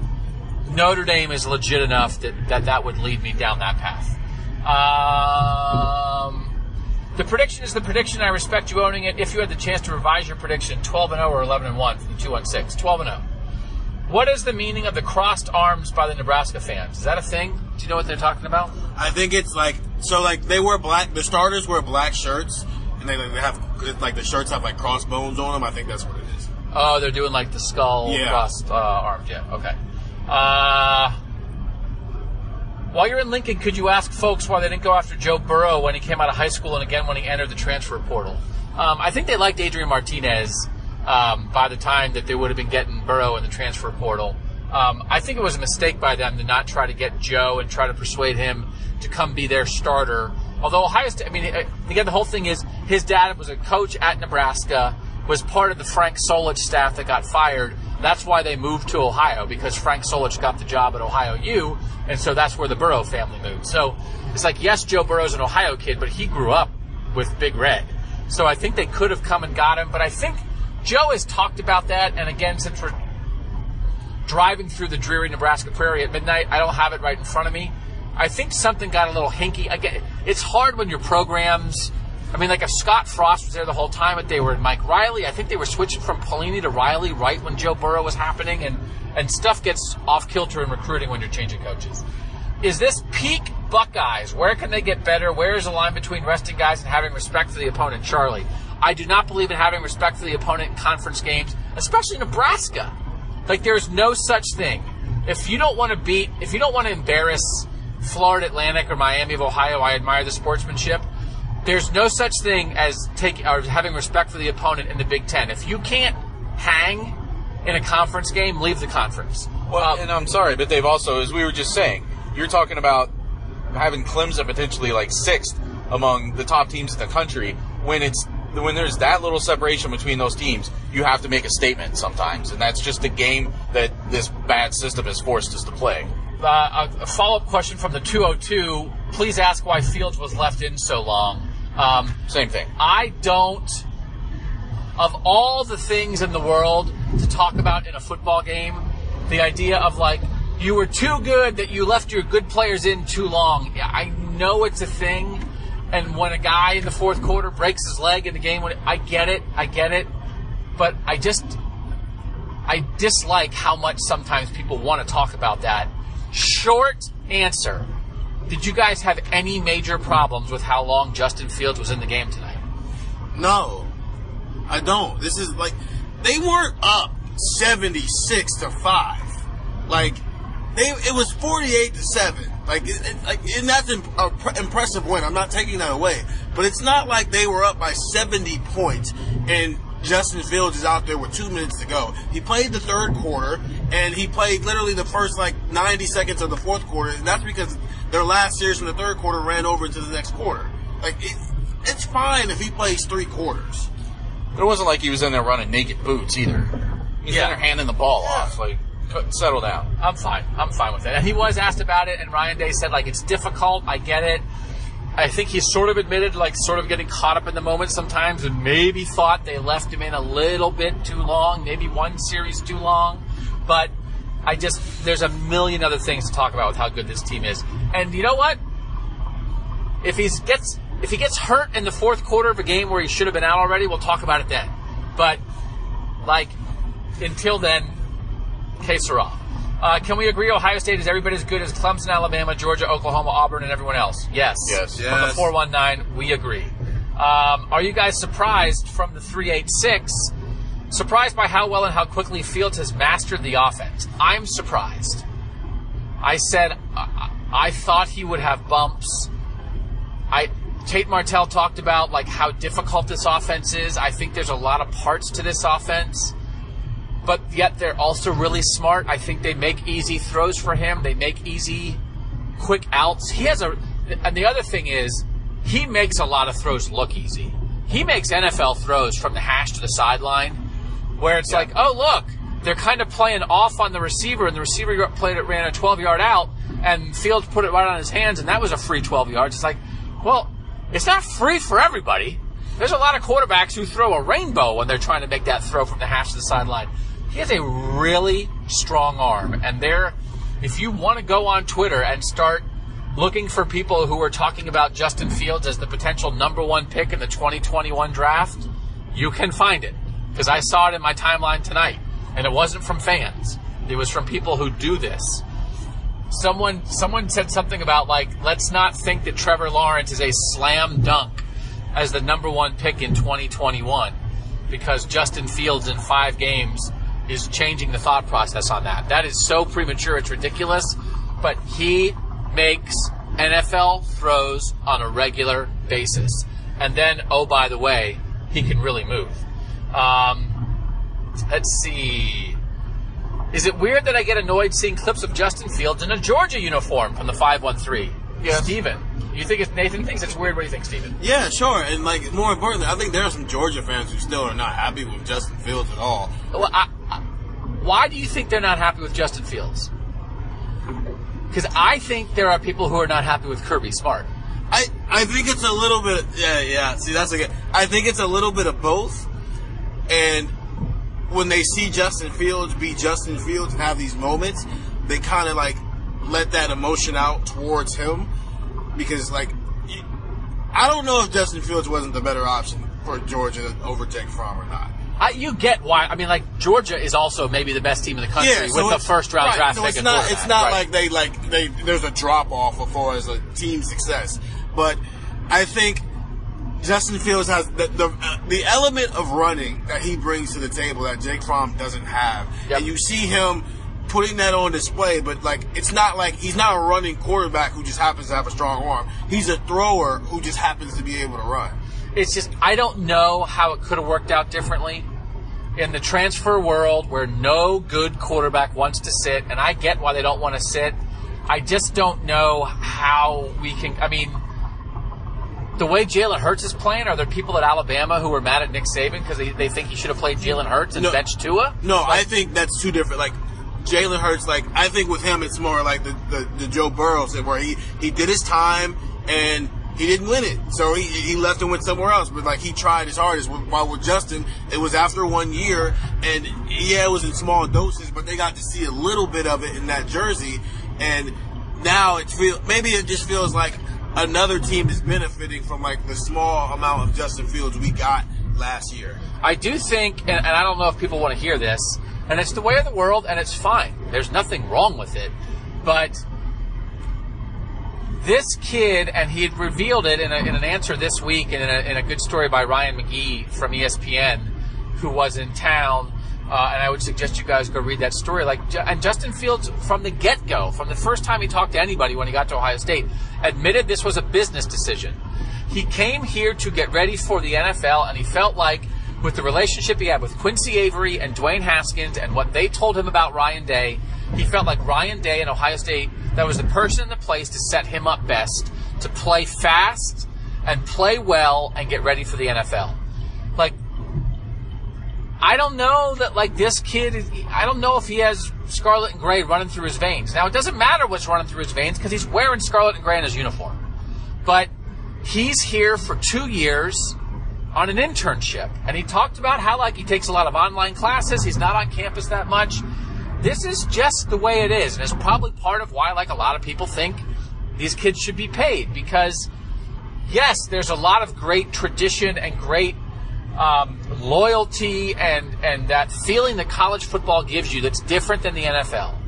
Notre Dame is legit enough that that, that would lead me down that path. Um, the prediction is the prediction. I respect you owning it. If you had the chance to revise your prediction, twelve and zero or eleven and one from the two one six. Twelve and zero. What is the meaning of the crossed arms by the Nebraska fans? Is that a thing? Do you know what they're talking about? I think it's like so like they wear black. The starters wear black shirts, and they, like, they have like the shirts have like crossbones on them. I think that's what it is. Oh, they're doing like the skull Yeah. crossed uh, arms. Yeah. Okay. Uh, while you're in Lincoln, could you ask folks why they didn't go after Joe Burrow when he came out of high school and again when he entered the transfer portal? Um, I think they liked Adrian Martinez um, by the time that they would have been getting Burrow in the transfer portal. Um, I think it was a mistake by them to not try to get Joe and try to persuade him to come be their starter. Although Ohio State, I mean, uh, again, the whole thing is his dad was a coach at Nebraska, was part of the Frank Solich staff that got fired. That's why they moved to Ohio because Frank Solich got the job at Ohio U, and so that's where the Burrow family moved. So it's like, yes, Joe Burrow's an Ohio kid, but he grew up with Big Red. So I think they could have come and got him, but I think Joe has talked about that, and again, since we're driving through the dreary Nebraska prairie at midnight, I don't have it right in front of me. I think something got a little hinky. Again, it's hard when your programs. I mean, like if Scott Frost was there the whole time, but they were Mike Riley. I think they were switching from Pelini to Riley right when Joe Burrow was happening, and and stuff gets off kilter in recruiting when you're changing coaches. Is this peak Buckeyes? Where can they get better? Where is the line between resting guys and having respect for the opponent, Charlie? I do not believe in having respect for the opponent in conference games, especially Nebraska. Like there's no such thing. If you don't want to beat, if you don't want to embarrass Florida Atlantic or Miami of Ohio, I admire the sportsmanship. There's no such thing as taking or having respect for the opponent in the Big Ten. If you can't hang in a conference game, leave the conference. Well, Um, and I'm sorry, but they've also, as we were just saying, you're talking about having Clemson potentially like sixth among the top teams in the country. When it's when there's that little separation between those teams, you have to make a statement sometimes, and that's just the game that this bad system has forced us to play. uh, a, a follow-up question from the 202. Please ask why Fields was left in so long. Um, Same thing. I don't. Of all the things in the world to talk about in a football game, the idea of like you were too good that you left your good players in too long. I know it's a thing, and when a guy in the fourth quarter breaks his leg in the game, I get it, I get it, but I just I dislike how much sometimes people want to talk about that. Short answer. Did you guys have any major problems with how long Justin Fields was in the game tonight? No, I don't. This is like they weren't up seventy six to five. Like they, it was forty eight to seven. Like, it, it, like, and that's an impressive win. I'm not taking that away, but it's not like they were up by seventy points and Justin Fields is out there with two minutes to go. He played the third quarter, and he played literally the first like 90 seconds of the fourth quarter, and that's because their last series from the third quarter ran over into the next quarter. Like, it, it's fine if he plays three quarters. But it wasn't like he was in there running naked boots either. He's Yeah. in there handing the ball off. Like, put- settle down. I'm fine. I'm fine with it. And he was asked about it, and Ryan Day said, like, it's difficult. I get it. I think he sort of admitted, like, sort of getting caught up in the moment sometimes and maybe thought they left him in a little bit too long, maybe one series too long. But I just, there's a million other things to talk about with how good this team is. And you know what? If he gets, if he gets hurt in the fourth quarter of a game where he should have been out already, we'll talk about it then. But, like, until then, sera. Uh, can we agree Ohio State is every bit as good as Clemson, Alabama, Georgia, Oklahoma, Auburn, and everyone else? Yes. Yes. From the 419, we agree. Um, are you guys surprised from the 386? Surprised by how well and how quickly Fields has mastered the offense? I'm surprised. I said I, I thought he would have bumps. I Tate Martell talked about like how difficult this offense is. I think there's a lot of parts to this offense, but yet they're also really smart. I think they make easy throws for him. They make easy, quick outs. He has a, and the other thing is, he makes a lot of throws look easy. He makes NFL throws from the hash to the sideline, where it's like, oh look, they're kind of playing off on the receiver, and the receiver played it, ran a 12 yard out, and Fields put it right on his hands, and that was a free 12 yards. It's like, well, it's not free for everybody. There's a lot of quarterbacks who throw a rainbow when they're trying to make that throw from the hash to the sideline. He has a really strong arm, and there, if you want to go on Twitter and start looking for people who are talking about Justin Fields as the potential number one pick in the 2021 draft, you can find it because I saw it in my timeline tonight, and it wasn't from fans. It was from people who do this. Someone someone said something about like let's not think that Trevor Lawrence is a slam dunk as the number one pick in 2021 because Justin Fields in five games is changing the thought process on that. That is so premature, it's ridiculous. But he makes NFL throws on a regular basis. And then, oh, by the way, he can really move. Um, let's see. Is it weird that I get annoyed seeing clips of Justin Fields in a Georgia uniform from the 513? Yes. Steven, you think it's, Nathan thinks it's weird. What do you think, Steven? Yeah, sure. And like more importantly, I think there are some Georgia fans who still are not happy with Justin Fields at all. Well, I, I, why do you think they're not happy with Justin Fields? Because I think there are people who are not happy with Kirby Smart. I, I think it's a little bit. Yeah, yeah. See, that's a good. I think it's a little bit of both. And when they see Justin Fields be Justin Fields and have these moments, they kind of like let that emotion out towards him because, like, I don't know if Justin Fields wasn't the better option for Georgia to overtake Fromm or not. I, you get why. I mean, like Georgia is also maybe the best team in the country so with the first round right, draft so pick. it's not. It's not right. like they like they. There's a drop off as far as a team success, but I think Justin Fields has the the, the element of running that he brings to the table that Jake Fromm doesn't have, Yep. and you see him putting that on display. But like, it's not like he's not a running quarterback who just happens to have a strong arm. He's a thrower who just happens to be able to run. It's just I don't know how it could have worked out differently in the transfer world where no good quarterback wants to sit, and I get why they don't want to sit. I just don't know how we can. I mean, the way Jalen Hurts is playing, are there people at Alabama who are mad at Nick Saban because they, they think he should have played Jalen Hurts and No. bench Tua? No, I think that's two different. Like Jalen Hurts, like I think with him, it's more like the, the, the Joe Burrow thing where he he did his time and he didn't win it, so he he left and went somewhere else. But like he tried his hardest. While with Justin, it was after one year, and yeah, it was in small doses, but they got to see a little bit of it in that jersey, and now it feel maybe it just feels like another team is benefiting from like the small amount of Justin Fields we got last year. I do think, and, and I don't know if people want to hear this, and it's the way of the world, and it's fine. There's nothing wrong with it. But this kid, and he had revealed it in, a, in an answer this week in a, in a good story by Ryan McGee from ESPN, who was in town. Uh, and I would suggest you guys go read that story. Like, and Justin Fields, from the get go, from the first time he talked to anybody when he got to Ohio State, admitted this was a business decision. He came here to get ready for the NFL, and he felt like with the relationship he had with Quincy Avery and Dwayne Haskins and what they told him about Ryan Day, he felt like Ryan Day and Ohio State, that was the person in the place to set him up best to play fast and play well and get ready for the NFL. Like, I don't know that like this kid. I don't know if he has scarlet and gray running through his veins. Now it doesn't matter what's running through his veins because he's wearing scarlet and gray in his uniform. But he's here for two years on an internship, and he talked about how like he takes a lot of online classes. He's not on campus that much. This is just the way it is, and it's probably part of why like a lot of people think these kids should be paid because yes, there's a lot of great tradition and great um, loyalty and and that feeling that college football gives you that's different than the NFL.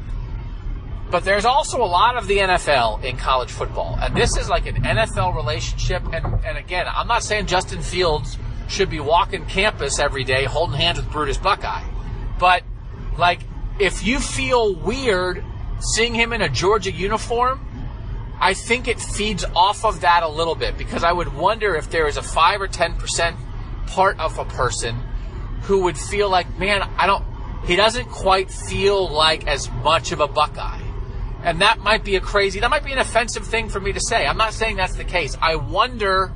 But there's also a lot of the NFL in college football, and this is like an NFL relationship. And and again, I'm not saying Justin Fields should be walking campus every day holding hands with Brutus Buckeye, but like if you feel weird seeing him in a Georgia uniform, I think it feeds off of that a little bit because I would wonder if there is a five or ten percent part of a person who would feel like, man, I don't. He doesn't quite feel like as much of a Buckeye, and that might be a crazy. That might be an offensive thing for me to say. I'm not saying that's the case. I wonder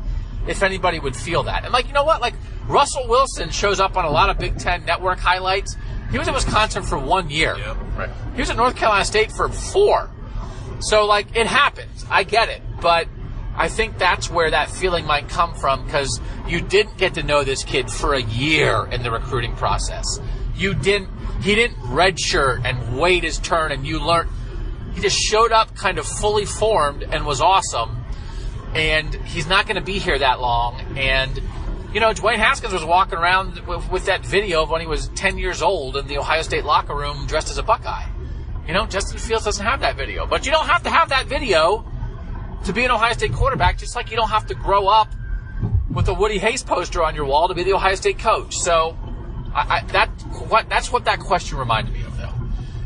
if anybody would feel that. And like, you know what? Like Russell Wilson shows up on a lot of Big Ten network highlights. He was at Wisconsin for one year. Yep, Right. He was at North Carolina State for four. So, like, it happens. I get it. But I think that's where that feeling might come from because you didn't get to know this kid for a year in the recruiting process. You didn't, he didn't redshirt and wait his turn and you learned. He just showed up kind of fully formed and was awesome. And he's not going to be here that long. And, you know, Dwayne Haskins was walking around with, with that video of when he was 10 years old in the Ohio State locker room dressed as a Buckeye. You know, Justin Fields doesn't have that video. But you don't have to have that video to be an Ohio State quarterback, just like you don't have to grow up with a Woody Hayes poster on your wall to be the Ohio State coach. So I, I, that what that's what that question reminded me of.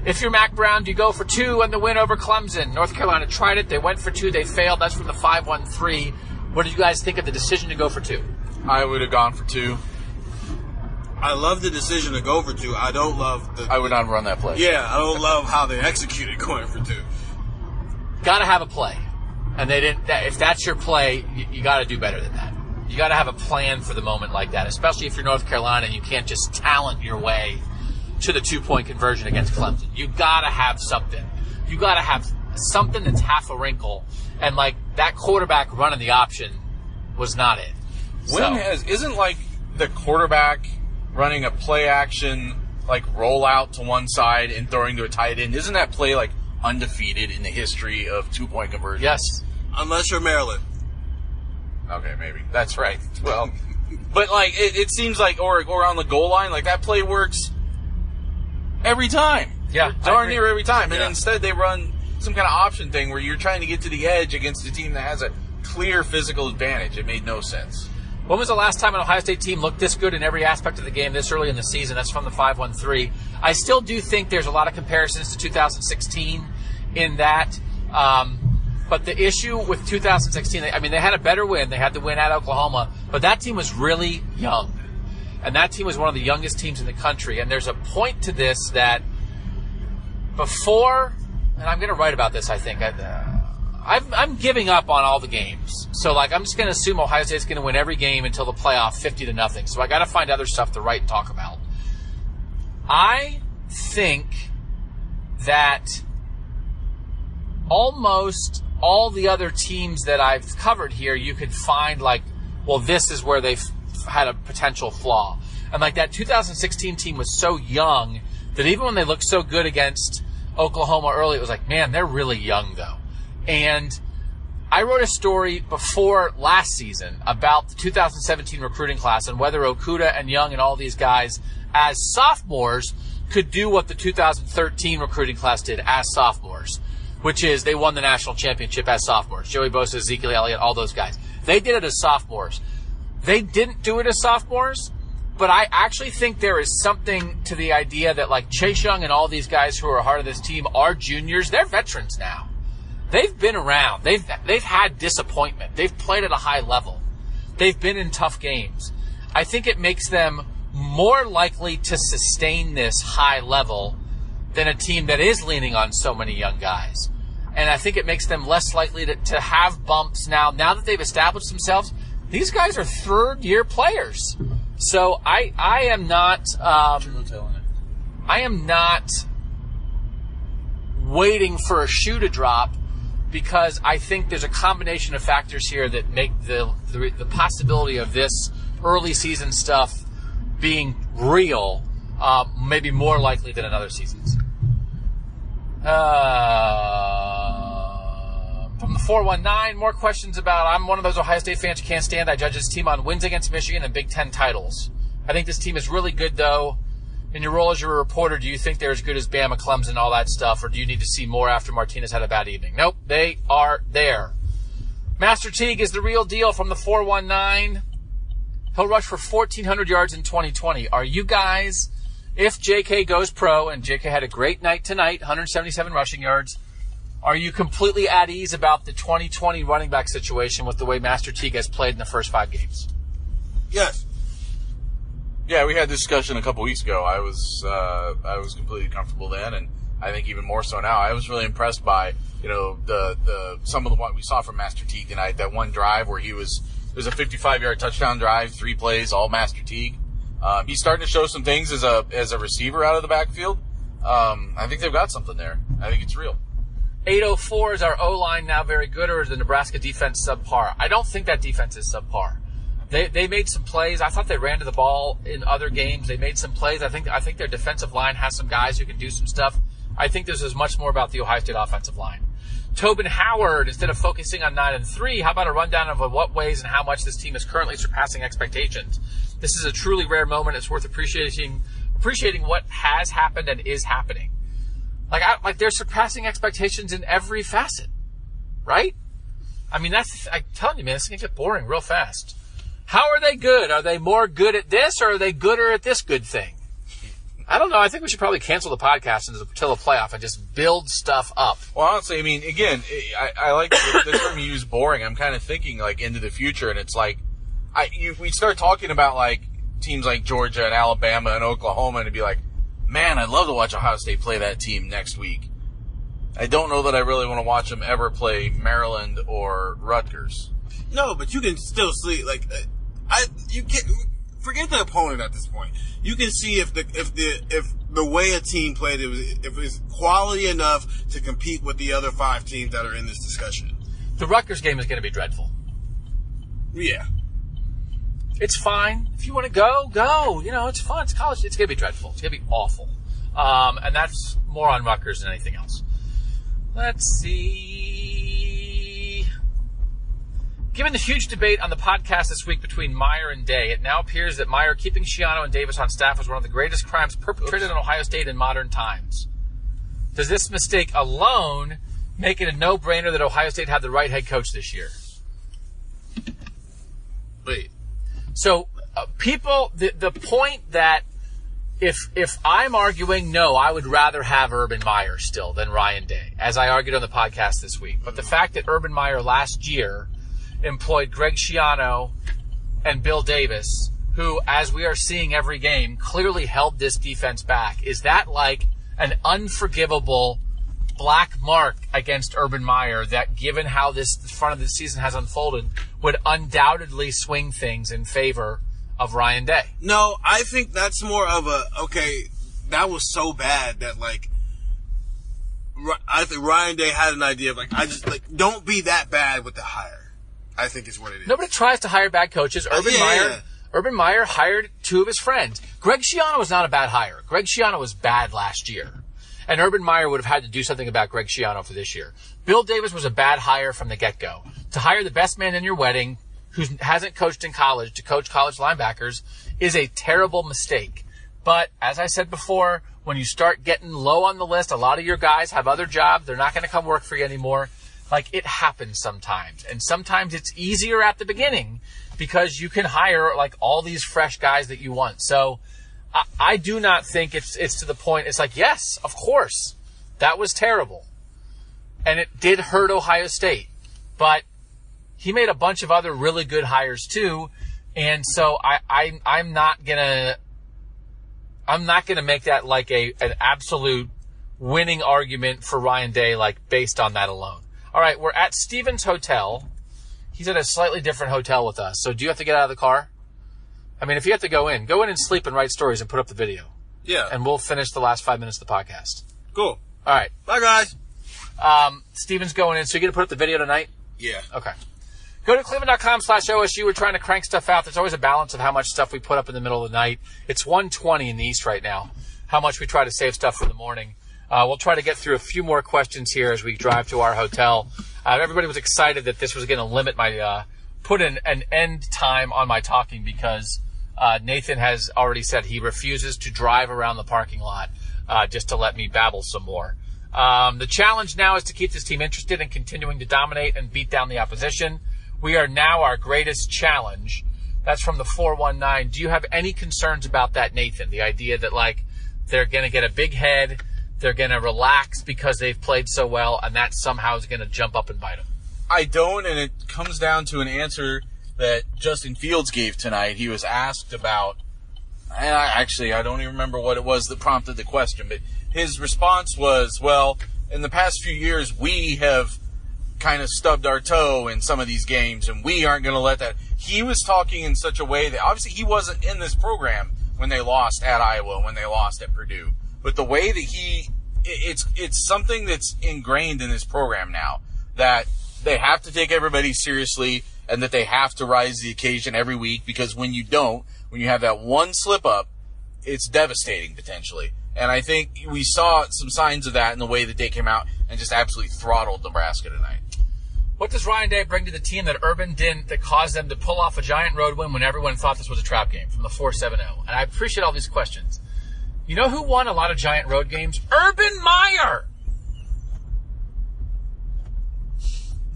If you're Mack Brown, do you go for two and the win over Clemson? North Carolina tried it. They went for two. They failed. That's from the 5-1-3. What did you guys think of the decision to go for two? I would have gone for two. I love the decision to go for two. I don't love the. I would not run that play. yeah, I don't love how they executed going for two. Got to have a play. And they didn't. That, if that's your play, you, you got to do better than that. You got to have a plan for the moment like that, especially if you're North Carolina and you can't just talent your way to the two point conversion against Clemson. You got to have something. You got to have something that's half a wrinkle. And like that quarterback running the option was not it. When So- has isn't like the quarterback running a play action like rollout to one side and throwing to a tight end? Isn't that play like undefeated in the history of two point conversions? yes. Unless you're Maryland. Okay, maybe that's right. Well, but like it, it seems like or or on the goal line, like that play works every time. Yeah, darn near every time. And Yeah. instead, they run some kind of option thing where you're trying to get to the edge against a team that has a clear physical advantage. It made no sense. When was the last time an Ohio State team looked this good in every aspect of the game this early in the season? That's from the 5-1-3. I still do think there's a lot of comparisons to 2016 in that. Um, but the issue with 2016, I mean, they had a better win. They had the win at Oklahoma, but that team was really young. And that team was one of the youngest teams in the country. And there's a point to this that before, and I'm going to write about this, I think. I, uh, I'm, I'm giving up on all the games. So, like, I'm just going to assume Ohio State's going to win every game until the playoff 50 to nothing. So, I got to find other stuff to write and talk about. I think that almost all the other teams that I've covered here, you could find, like, well, this is where they've had a potential flaw. And, like, that 2016 team was so young that even when they looked so good against Oklahoma early, it was like, man, they're really young, though. And I wrote a story before last season about the 2017 recruiting class and whether Okudah and Young and all these guys as sophomores could do what the 2013 recruiting class did as sophomores, which is they won the national championship as sophomores. Joey Bosa, Ezekiel Elliott, all those guys. They did it as sophomores. They didn't do it as sophomores, but I actually think there is something to the idea that like Chase Young and all these guys who are a part of this team are juniors. They're veterans now they've been around. They've they've had disappointment. They've played at a high level. They've been in tough games. I think it makes them more likely to sustain this high level than a team that is leaning on so many young guys. And I think it makes them less likely to, to have bumps now. Now that they've established themselves, these guys are third year players. So I I am not um, I am not waiting for a shoe to drop because I think there's a combination of factors here that make the, the, the possibility of this early season stuff being real uh, maybe more likely than in other seasons. Uh, from the 419, more questions about I'm one of those Ohio State fans you can't stand. I judge this team on wins against Michigan and Big Ten titles. I think this team is really good, though. In your role as your reporter, do you think they're as good as Bama, Clemson, all that stuff, or do you need to see more after Martinez had a bad evening? Nope, they are there. Master Teague is the real deal from the 419. He'll rush for 1,400 yards in 2020. Are you guys, if JK goes pro, and JK had a great night tonight, 177 rushing yards, are you completely at ease about the 2020 running back situation with the way Master Teague has played in the first five games? Yes. Yeah, we had this discussion a couple weeks ago. I was uh, I was completely comfortable then, and I think even more so now. I was really impressed by you know the the some of the what we saw from Master Teague tonight. That one drive where he was it was a 55 yard touchdown drive, three plays, all Master Teague. Um, he's starting to show some things as a as a receiver out of the backfield. Um, I think they've got something there. I think it's real. 804 is our O line now very good, or is the Nebraska defense subpar? I don't think that defense is subpar. They, they made some plays. I thought they ran to the ball in other games. They made some plays. I think I think their defensive line has some guys who can do some stuff. I think this is much more about the Ohio State offensive line. Tobin Howard, instead of focusing on nine and three, how about a rundown of what ways and how much this team is currently surpassing expectations? This is a truly rare moment. It's worth appreciating appreciating what has happened and is happening. Like I, like they're surpassing expectations in every facet, right? I mean that's I'm telling you, man, it's gonna get boring real fast. How are they good? Are they more good at this or are they gooder at this good thing? I don't know. I think we should probably cancel the podcast until the playoff and just build stuff up. Well, honestly, I mean, again, I, I like the, the term you use, boring. I'm kind of thinking like into the future, and it's like, I you, we start talking about like teams like Georgia and Alabama and Oklahoma, and it'd be like, man, I'd love to watch Ohio State play that team next week. I don't know that I really want to watch them ever play Maryland or Rutgers. No, but you can still see like uh, I you get forget the opponent at this point. You can see if the if the if the way a team played it was if it's quality enough to compete with the other five teams that are in this discussion. The Rutgers game is going to be dreadful. Yeah. It's fine. If you want to go, go. You know, it's fun. It's college. It's going to be dreadful. It's going to be awful. Um, and that's more on Rutgers than anything else. Let's see. Given the huge debate on the podcast this week between Meyer and Day, it now appears that Meyer keeping Schiano and Davis on staff was one of the greatest crimes perpetrated on Ohio State in modern times. Does this mistake alone make it a no-brainer that Ohio State had the right head coach this year? Wait. So uh, people, the the point that if if I'm arguing no, I would rather have Urban Meyer still than Ryan Day, as I argued on the podcast this week. But the fact that Urban Meyer last year employed Greg Schiano and Bill Davis, who, as we are seeing every game, clearly held this defense back, is that like an unforgivable black mark against Urban Meyer that, given how this front of the season has unfolded, would undoubtedly swing things in favor of Ryan Day. No, I think that's more of a okay. That was so bad that like, I think Ryan Day had an idea of like, I just like don't be that bad with the hire. I think is what it is. Nobody tries to hire bad coaches. Uh, Urban yeah, Meyer. yeah. Urban Meyer hired two of his friends. Greg Schiano was not a bad hire. Greg Schiano was bad last year. And Urban Meyer would have had to do something about Greg Schiano for this year. Bill Davis was a bad hire from the get-go. To hire the best man in your wedding, who hasn't coached in college, to coach college linebackers, is a terrible mistake. But as I said before, when you start getting low on the list, a lot of your guys have other jobs. They're not going to come work for you anymore. Like it happens sometimes. And sometimes it's easier at the beginning because you can hire like all these fresh guys that you want. So I, I do not think it's, it's to the point. It's like, yes, of course, that was terrible. And it did hurt Ohio State, but he made a bunch of other really good hires too. And so I, I I'm not gonna I'm not gonna make that like a an absolute winning argument for Ryan Day, like based on that alone. All right, we're at Stevens Hotel. He's at a slightly different hotel with us. So do you have to get out of the car? I mean, if you have to go in, go in and sleep and write stories and put up the video, Yeah. and we'll finish the last five minutes of the podcast. cool. All right, Bye guys. um, Steven's going in. So you're gonna put up the video tonight? Yeah. Okay. Go to cleveland.com slash OSU. We're trying to crank stuff out. There's always a balance of how much stuff we put up in the middle of the night. It's 120 in the East right now. How much we try to save stuff for the morning. Uh, we'll try to get through a few more questions here as we drive to our hotel. Uh, everybody was excited that this was going to limit my, uh, put an, an end time on my talking because, uh, Nathan has already said he refuses to drive around the parking lot, uh, just to let me babble some more. Um, the challenge now is to keep this team interested and continuing to dominate and beat down the opposition. We are now our greatest challenge. That's from the 419. Do you have any concerns about that, Nathan? The idea that like they're going to get a big head, they're going to relax because they've played so well, and that somehow is going to jump up and bite them. I don't, and it comes down to an answer that Justin Fields gave tonight. He was asked about, and I actually I don't even remember what it was that prompted the question, but his response was, "Well, in the past few years, we have kind of stubbed our toe in some of these games, and we aren't going to let that." He was talking in such a way that obviously he wasn't in this program when they lost at Iowa, when they lost at Purdue, but the way that he, it's it's something that's ingrained in this program now that they have to take everybody seriously and that they have to rise to the occasion every week because when you don't, when you have that one slip up, it's devastating potentially. And I think we saw some signs of that in the way that they came out and just absolutely throttled Nebraska tonight. What does Ryan Day bring to the team that Urban didn't that caused them to pull off a giant road win when everyone thought this was a trap game from the 470? And I appreciate all these questions. You know who won a lot of giant road games? Urban Meyer!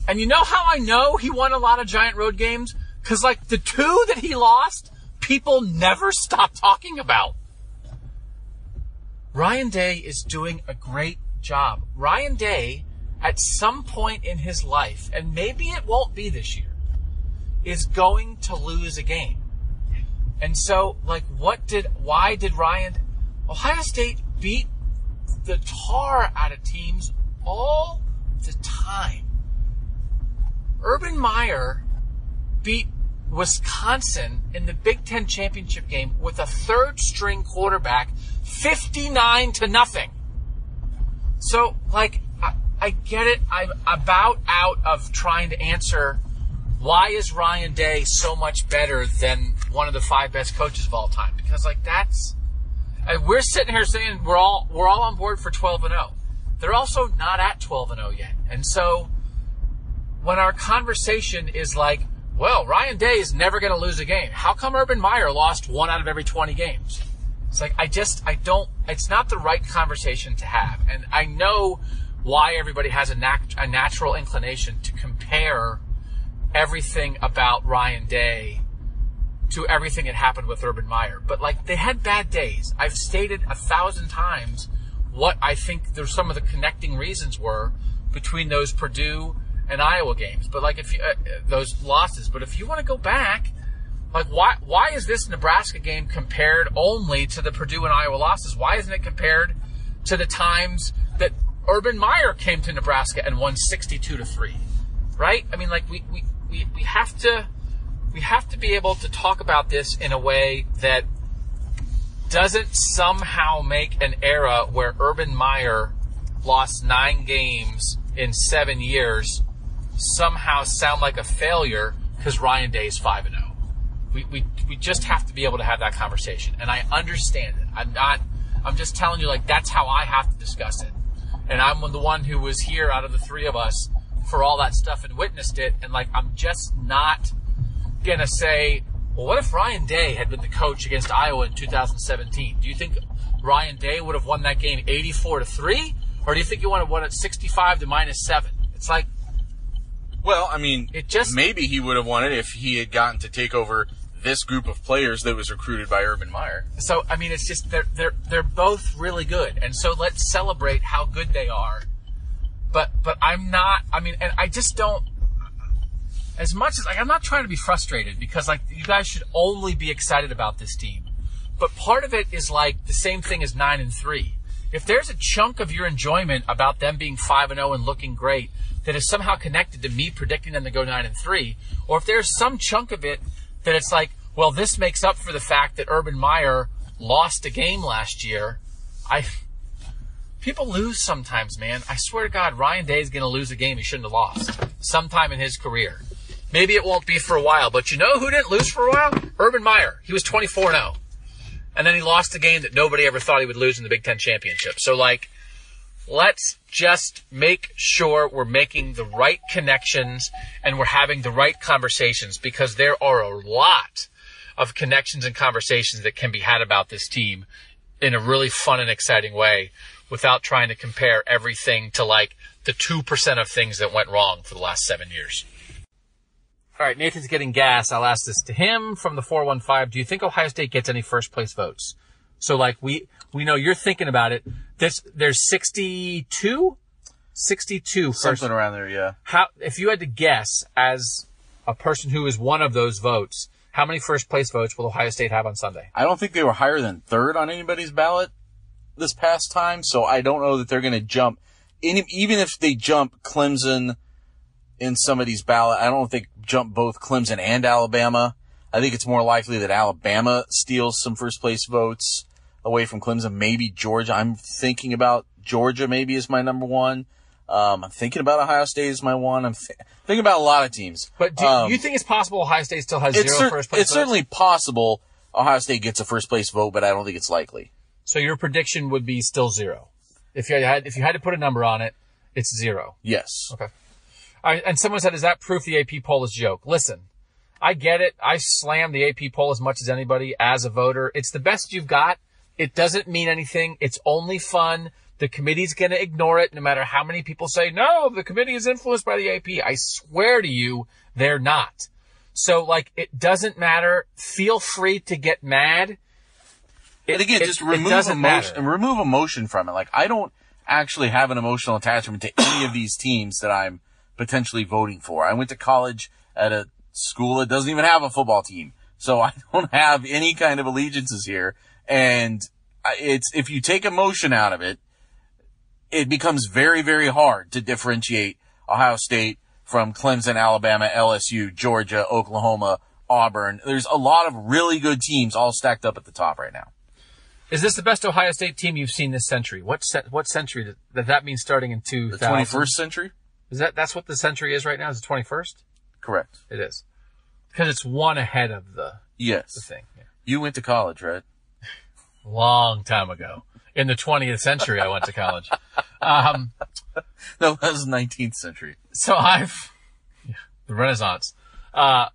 And you know how I know he won a lot of giant road games? Cause like the two that he lost, people never stop talking about. Ryan Day is doing a great job. Ryan Day, at some point in his life, and maybe it won't be this year, is going to lose a game. And so, like, what did, why did Ryan, Ohio State beat the tar out of teams all the time. Urban Meyer beat Wisconsin in the Big Ten championship game with a third string quarterback, 59 to nothing. So, like, I, I get it. I'm about out of trying to answer why is Ryan Day so much better than one of the five best coaches of all time? Because, like, that's, and we're sitting here saying we're all, we're all on board for 12 and 0. They're also not at 12 and 0 yet. And so, when our conversation is like, well, Ryan Day is never going to lose a game. How come Urban Meyer lost one out of every 20 games? It's like, I just, I don't, it's not the right conversation to have. And I know why everybody has a, nat- a natural inclination to compare everything about Ryan Day to everything that happened with Urban Meyer. But like, they had bad days. I've stated a thousand times what I think there's some of the connecting reasons were between those Purdue and Iowa games. But like if you, uh, those losses, but if you want to go back, like why, why is this Nebraska game compared only to the Purdue and Iowa losses? Why isn't it compared to the times that Urban Meyer came to Nebraska and won 62 to 3? Right? I mean, like we, we, we, we have to, we have to be able to talk about this in a way that doesn't somehow make an era where Urban Meyer lost nine games in seven years somehow sound like a failure because Ryan Day is 5 and 0. We, we, we just have to be able to have that conversation. And I understand it. I'm not, I'm just telling you, like, that's how I have to discuss it. And I'm the one who was here out of the three of us for all that stuff and witnessed it. And, like, I'm just not going to say, well, what if Ryan Day had been the coach against Iowa in 2017? Do you think Ryan Day would have won that game 84 to 3? Or do you think he would have won it 65 to minus 7? It's like, Well, I mean, It just- maybe he would have won it if he had gotten to take over this group of players that was recruited by Urban Meyer. So I mean, it's just they're they're they're both really good, and so let's celebrate how good they are. But but I'm not. I mean, and I just don't. As much as like, I'm not trying to be frustrated because like you guys should only be excited about this team. But part of it is like the same thing as nine and three. If there's a chunk of your enjoyment about them being five and zero and looking great that is somehow connected to me predicting them to go nine and three, or if there's some chunk of it that it's like, well, this makes up for the fact that Urban Meyer lost a game last year. I people lose sometimes, man. I swear to God, Ryan Day is going to lose a game he shouldn't have lost sometime in his career. Maybe it won't be for a while, but you know who didn't lose for a while? Urban Meyer. He was 24 0. And then he lost a game that nobody ever thought he would lose in the Big Ten championship. So, like, let's just make sure we're making the right connections and we're having the right conversations because there are a lot of connections and conversations that can be had about this team in a really fun and exciting way without trying to compare everything to like the 2% of things that went wrong for the last seven years. All right, Nathan's getting gas. I'll ask this to him from the 415. Do you think Ohio State gets any first place votes? So like we, we know you're thinking about it. There's, there's 62, 62 first. Something around there, yeah. How, if you had to guess as a person who is one of those votes, how many first place votes will Ohio State have on Sunday? I don't think they were higher than third on anybody's ballot this past time, so I don't know that they're going to jump. Any, even if they jump Clemson in somebody's ballot, I don't think jump both Clemson and Alabama. I think it's more likely that Alabama steals some first place votes away from Clemson. Maybe Georgia. I'm thinking about Georgia maybe is my number one. Um, I'm thinking about Ohio State as my one. I'm th- thinking about a lot of teams. But do Um, you think it's possible Ohio State still has zero cer- first place it's votes? certainly possible Ohio State gets a first place vote, but I don't think it's likely. So your prediction would be still zero. If you had, if you had to put a number on it, it's zero. Yes. Okay. Right, and someone said, is that proof the AP poll is joke? Listen, I get it. I slam the AP poll as much as anybody as a voter. It's the best you've got. It doesn't mean anything. It's only fun. The committee's going to ignore it no matter how many people say, no, the committee is influenced by the AP. I swear to you, they're not. So like, it doesn't matter. Feel free to get mad. and again, it- just remove emotion matter. and remove emotion from it. Like I don't actually have an emotional attachment to any of these teams that I'm potentially voting for. I went to college at a school that doesn't even have a football team, so I don't have any kind of allegiances here. And it's if you take emotion out of it, it becomes very, very hard to differentiate Ohio State from Clemson, Alabama, LSU, Georgia, Oklahoma, Auburn. There's a lot of really good teams all stacked up at the top right now. Is this the best Ohio State team you've seen this century? What ce- what century does that, that means starting in two The 21st century? Is that that's what the century is right now? Is it twenty first? Correct. It is because it's one ahead of the Yes. the thing. Yeah. You went to college, right? Long time ago, in the twentieth century, I went to college. Um, No, that was 19th century. so I've yeah, the Renaissance. Uh,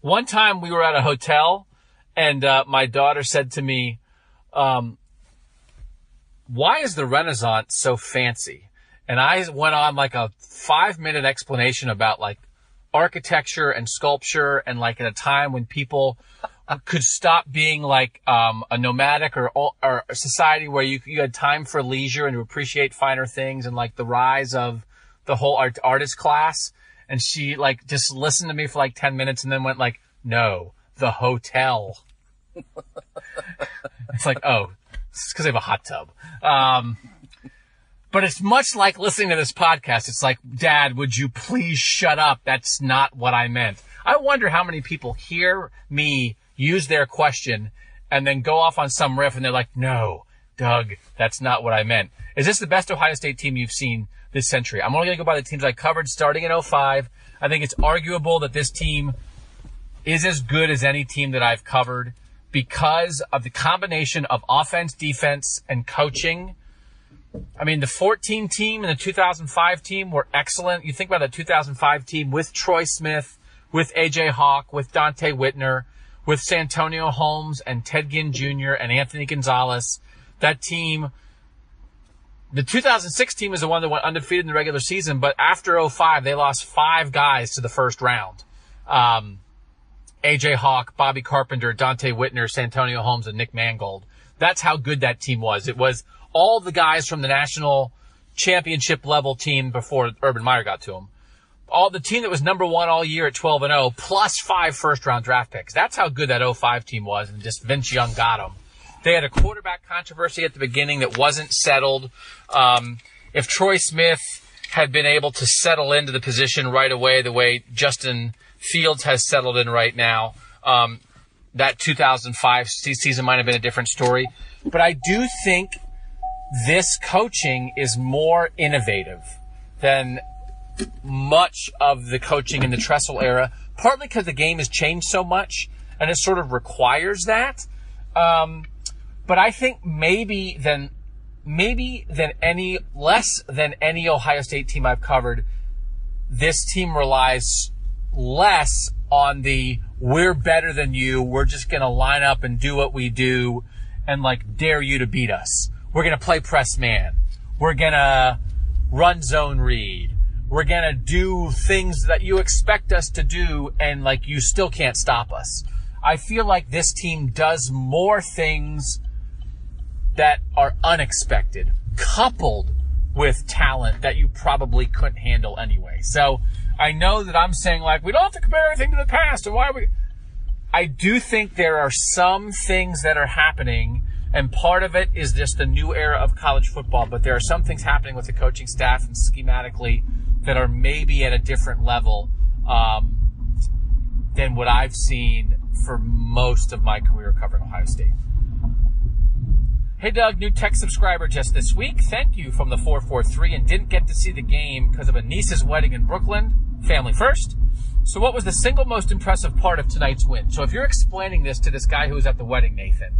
one time we were at a hotel, and uh, my daughter said to me, um, "Why is the Renaissance so fancy?" And I went on like a five minute explanation about like architecture and sculpture, and like at a time when people could stop being like um, a nomadic or or a society where you you had time for leisure and to appreciate finer things, and like the rise of the whole art artist class. And she like just listened to me for like ten minutes, and then went like, "No, the hotel." it's like, oh, it's because they have a hot tub. Um, but it's much like listening to this podcast. It's like, Dad, would you please shut up? That's not what I meant. I wonder how many people hear me use their question and then go off on some riff and they're like, no, Doug, that's not what I meant. Is this the best Ohio State team you've seen this century? I'm only going to go by the teams I covered starting in 05. I think it's arguable that this team is as good as any team that I've covered because of the combination of offense, defense, and coaching. I mean, the 14 team and the 2005 team were excellent. You think about the 2005 team with Troy Smith, with AJ Hawk, with Donte Whitner, with Santonio Holmes and Ted Ginn Jr. and Anthony Gonzalez. That team, the 2006 team is the one that went undefeated in the regular season, but after 05, they lost five guys to the first round. Um, AJ Hawk, Bobby Carpenter, Donte Whitner, Santonio Holmes, and Nick Mangold. That's how good that team was. It was all the guys from the national championship level team before Urban Meyer got to them. All the team that was number one all year at 12 and 0, plus five first round draft picks. That's how good that 05 team was, and just Vince Young got them. They had a quarterback controversy at the beginning that wasn't settled. Um, if Troy Smith had been able to settle into the position right away, the way Justin Fields has settled in right now, um, that 2005 season might have been a different story. But I do think this coaching is more innovative than much of the coaching in the Tressel era, partly because the game has changed so much and it sort of requires that. Um, but I think maybe than maybe than any less than any Ohio State team I've covered, this team relies less on the we're better than you. We're just going to line up and do what we do and like dare you to beat us. We're going to play press man. We're going to run zone read. We're going to do things that you expect us to do and like you still can't stop us. I feel like this team does more things that are unexpected, coupled with talent that you probably couldn't handle anyway. So I know that I'm saying like we don't have to compare everything to the past and why we. I do think there are some things that are happening, and part of it is just the new era of college football. But there are some things happening with the coaching staff and schematically that are maybe at a different level um, than what I've seen for most of my career covering Ohio State. Hey Doug, new tech subscriber just this week. Thank you from the 443 and didn't get to see the game because of a niece's wedding in Brooklyn. Family first. So what was the single most impressive part of tonight's win? So if you're explaining this to this guy who was at the wedding, Nathan,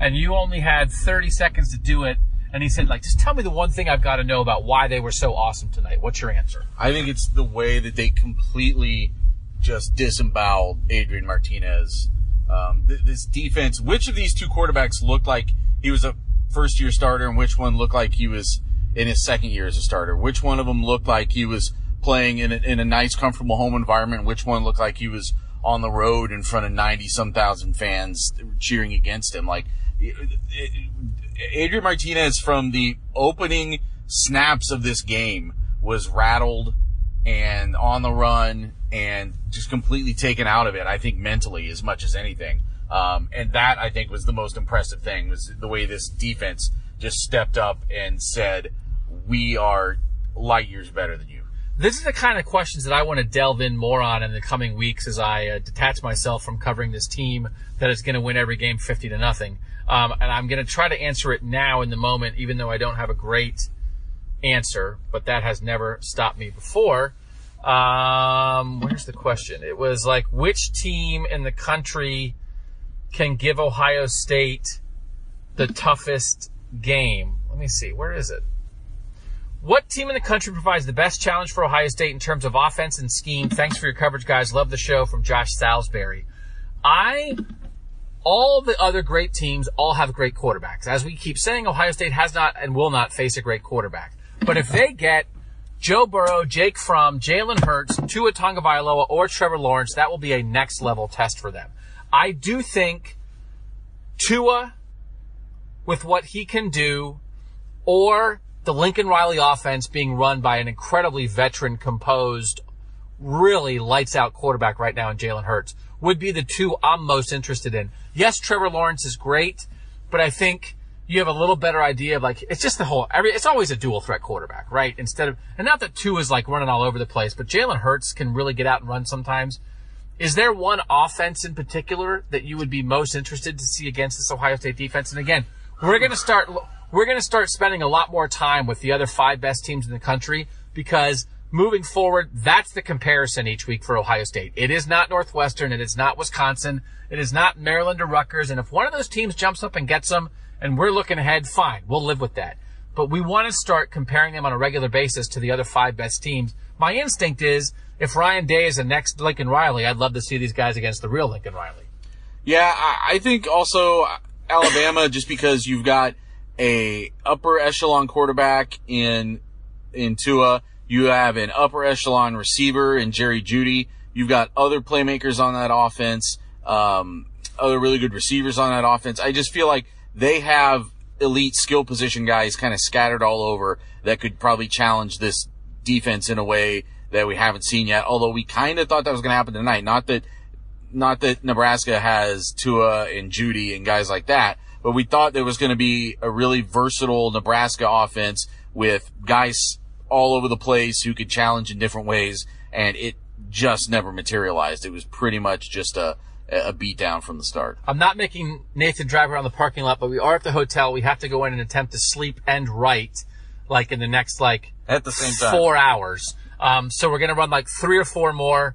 and you only had 30 seconds to do it, and he said like, just tell me the one thing I've got to know about why they were so awesome tonight. What's your answer? I think it's the way that they completely just disemboweled Adrian Martinez. Um, th- this defense, which of these two quarterbacks looked like he was a first year starter and which one looked like he was in his second year as a starter? Which one of them looked like he was playing in a, in a nice, comfortable home environment? Which one looked like he was on the road in front of 90 some thousand fans cheering against him? Like, Adrian Martinez from the opening snaps of this game was rattled and on the run and just completely taken out of it. I think mentally as much as anything. Um, and that I think was the most impressive thing was the way this defense just stepped up and said, we are light years better than you. This is the kind of questions that I want to delve in more on in the coming weeks as I uh, detach myself from covering this team that is going to win every game 50 to nothing. Um, and I'm going to try to answer it now in the moment, even though I don't have a great answer, but that has never stopped me before. Um, where's the question? It was like, which team in the country can give Ohio State the toughest game? Let me see. Where is it? What team in the country provides the best challenge for Ohio State in terms of offense and scheme? Thanks for your coverage, guys. Love the show from Josh Salisbury. I, all the other great teams all have great quarterbacks. As we keep saying, Ohio State has not and will not face a great quarterback. But if they get Joe Burrow, Jake Fromm, Jalen Hurts, Tua Tagovailoa, or Trevor Lawrence, that will be a next level test for them. I do think Tua, with what he can do, or the Lincoln Riley offense being run by an incredibly veteran composed, really lights out quarterback right now in Jalen Hurts would be the Tua I'm most interested in. Yes, Trevor Lawrence is great, but I think you have a little better idea of like, it's just the whole, every, it's always a dual threat quarterback, right? Instead of, and not that two is like running all over the place, but Jalen Hurts can really get out and run sometimes. Is there one offense in particular that you would be most interested to see against this Ohio State defense? And again, we're going to start, we're going to start spending a lot more time with the other five best teams in the country because moving forward, that's the comparison each week for Ohio State. It is not Northwestern. It is not Wisconsin. It is not Maryland or Rutgers. And if one of those teams jumps up and gets them and we're looking ahead, fine. We'll live with that. But we want to start comparing them on a regular basis to the other five best teams. My instinct is if Ryan Day is the next Lincoln Riley, I'd love to see these guys against the real Lincoln Riley. Yeah, I think also Alabama, just because you've got a upper echelon quarterback in in Tua. You have an upper echelon receiver in Jerry Jeudy. You've got other playmakers on that offense, um, other really good receivers on that offense. I just feel like they have elite skill position guys kind of scattered all over that could probably challenge this defense in a way that we haven't seen yet. Although we kind of thought that was going to happen tonight. Not that, not that Nebraska has Tua and Judy and guys like that, but we thought there was going to be a really versatile Nebraska offense with guys all over the place who could challenge in different ways, and it just never materialized. It was pretty much just a a beatdown from the start. I'm not making Nathan drive around the parking lot, but we are at the hotel. We have to go in and attempt to sleep and write, like in the next like at the same time four hours. Um, so we're gonna run like three or four more.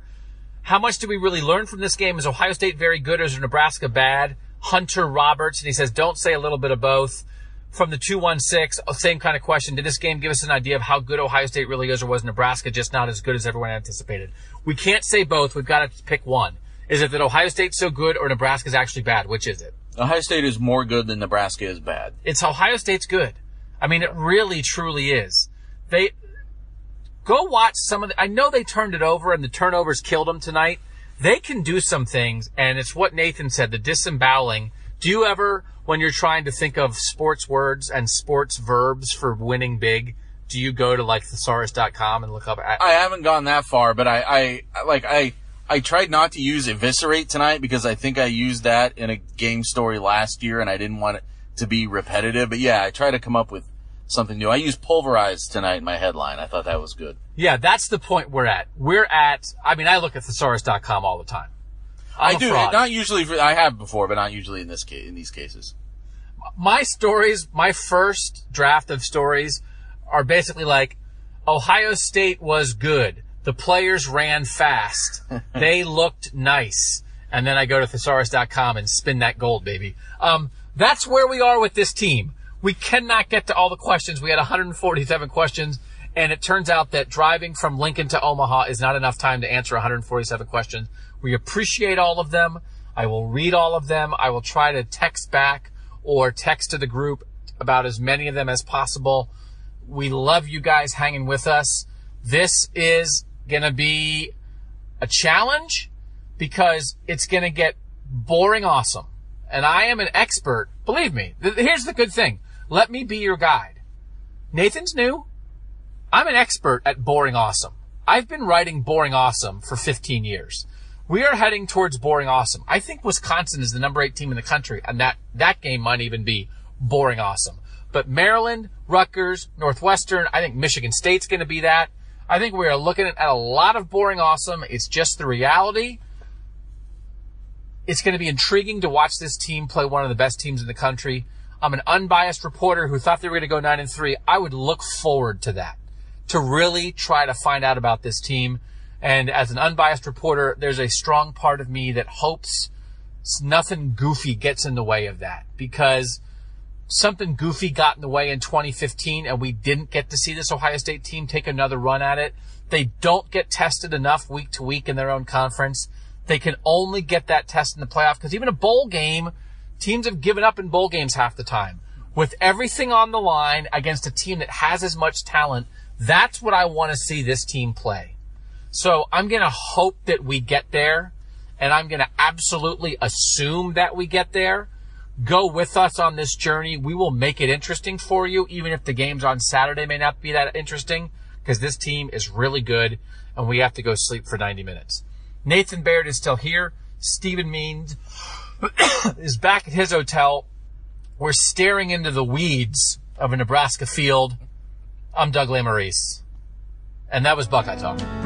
How much do we really learn from this game? Is Ohio State very good or is Nebraska bad? Hunter Roberts, and he says, don't say a little bit of both. From the 216, same kind of question. Did this game give us an idea of how good Ohio State really is, or was Nebraska just not as good as everyone anticipated? We can't say both. We've got to pick one. Is it that Ohio State's so good or Nebraska's actually bad? Which is it? Ohio State is more good than Nebraska is bad. It's Ohio State's good. I mean, it really, truly is. They, go watch some of the, I know they turned it over and the turnovers killed them tonight they can do some things, and it's what Nathan said, the disemboweling. Do you ever, when you're trying to think of sports words and sports verbs for winning big, do you go to like thesaurus.com and look up? At- I haven't gone that far, but I, I, like, I, I tried not to use eviscerate tonight because I think I used that in a game story last year and I didn't want it to be repetitive. But yeah, I try to come up with something new. I used pulverized tonight in my headline. I thought that was good. Yeah, that's the point we're at. We're at, I mean, I look at thesaurus.com all the time. I'm i do. Not usually, for, I have before, but not usually in this case, in these cases. My stories, my first draft of stories are basically like, Ohio State was good. The players ran fast. they looked nice. And then I go to thesaurus.com and spin that gold, baby. Um, that's where we are with this team. We cannot get to all the questions. We had 147 questions. And it turns out that driving from Lincoln to Omaha is not enough time to answer 147 questions. We appreciate all of them. I will read all of them. I will try to text back or text to the group about as many of them as possible. We love you guys hanging with us. This is going to be a challenge because it's going to get boring awesome. And I am an expert Believe me. Th- here's the good thing. Let me be your guide. Nathan's new. I'm an expert at boring awesome. I've been writing boring awesome for 15 years. We are heading towards boring awesome. I think Wisconsin is the number eight team in the country, and that, that game might even be boring awesome. But Maryland, Rutgers, Northwestern, I think Michigan State's going to be that. I think we are looking at a lot of boring awesome. It's just the reality. It's going to be intriguing to watch this team play one of the best teams in the country. I'm an unbiased reporter who thought they were going to go nine and three. I would look forward to that, to really try to find out about this team. And as an unbiased reporter, there's a strong part of me that hopes nothing goofy gets in the way of that because something goofy got in the way in 2015 and we didn't get to see this Ohio State team take another run at it. They don't get tested enough week to week in their own conference. They can only get that test in the playoff because even a bowl game, teams have given up in bowl games half the time. With everything on the line against a team that has as much talent, that's what I want to see this team play. So I'm going to hope that we get there and I'm going to absolutely assume that we get there. Go with us on this journey. We will make it interesting for you, even if the games on Saturday may not be that interesting because this team is really good and we have to go sleep for 90 minutes. Nathan Baird is still here. Stephen Means is back at his hotel. We're staring into the weeds of a Nebraska field. I'm Doug Lesmerises. And that was Buckeye Talk.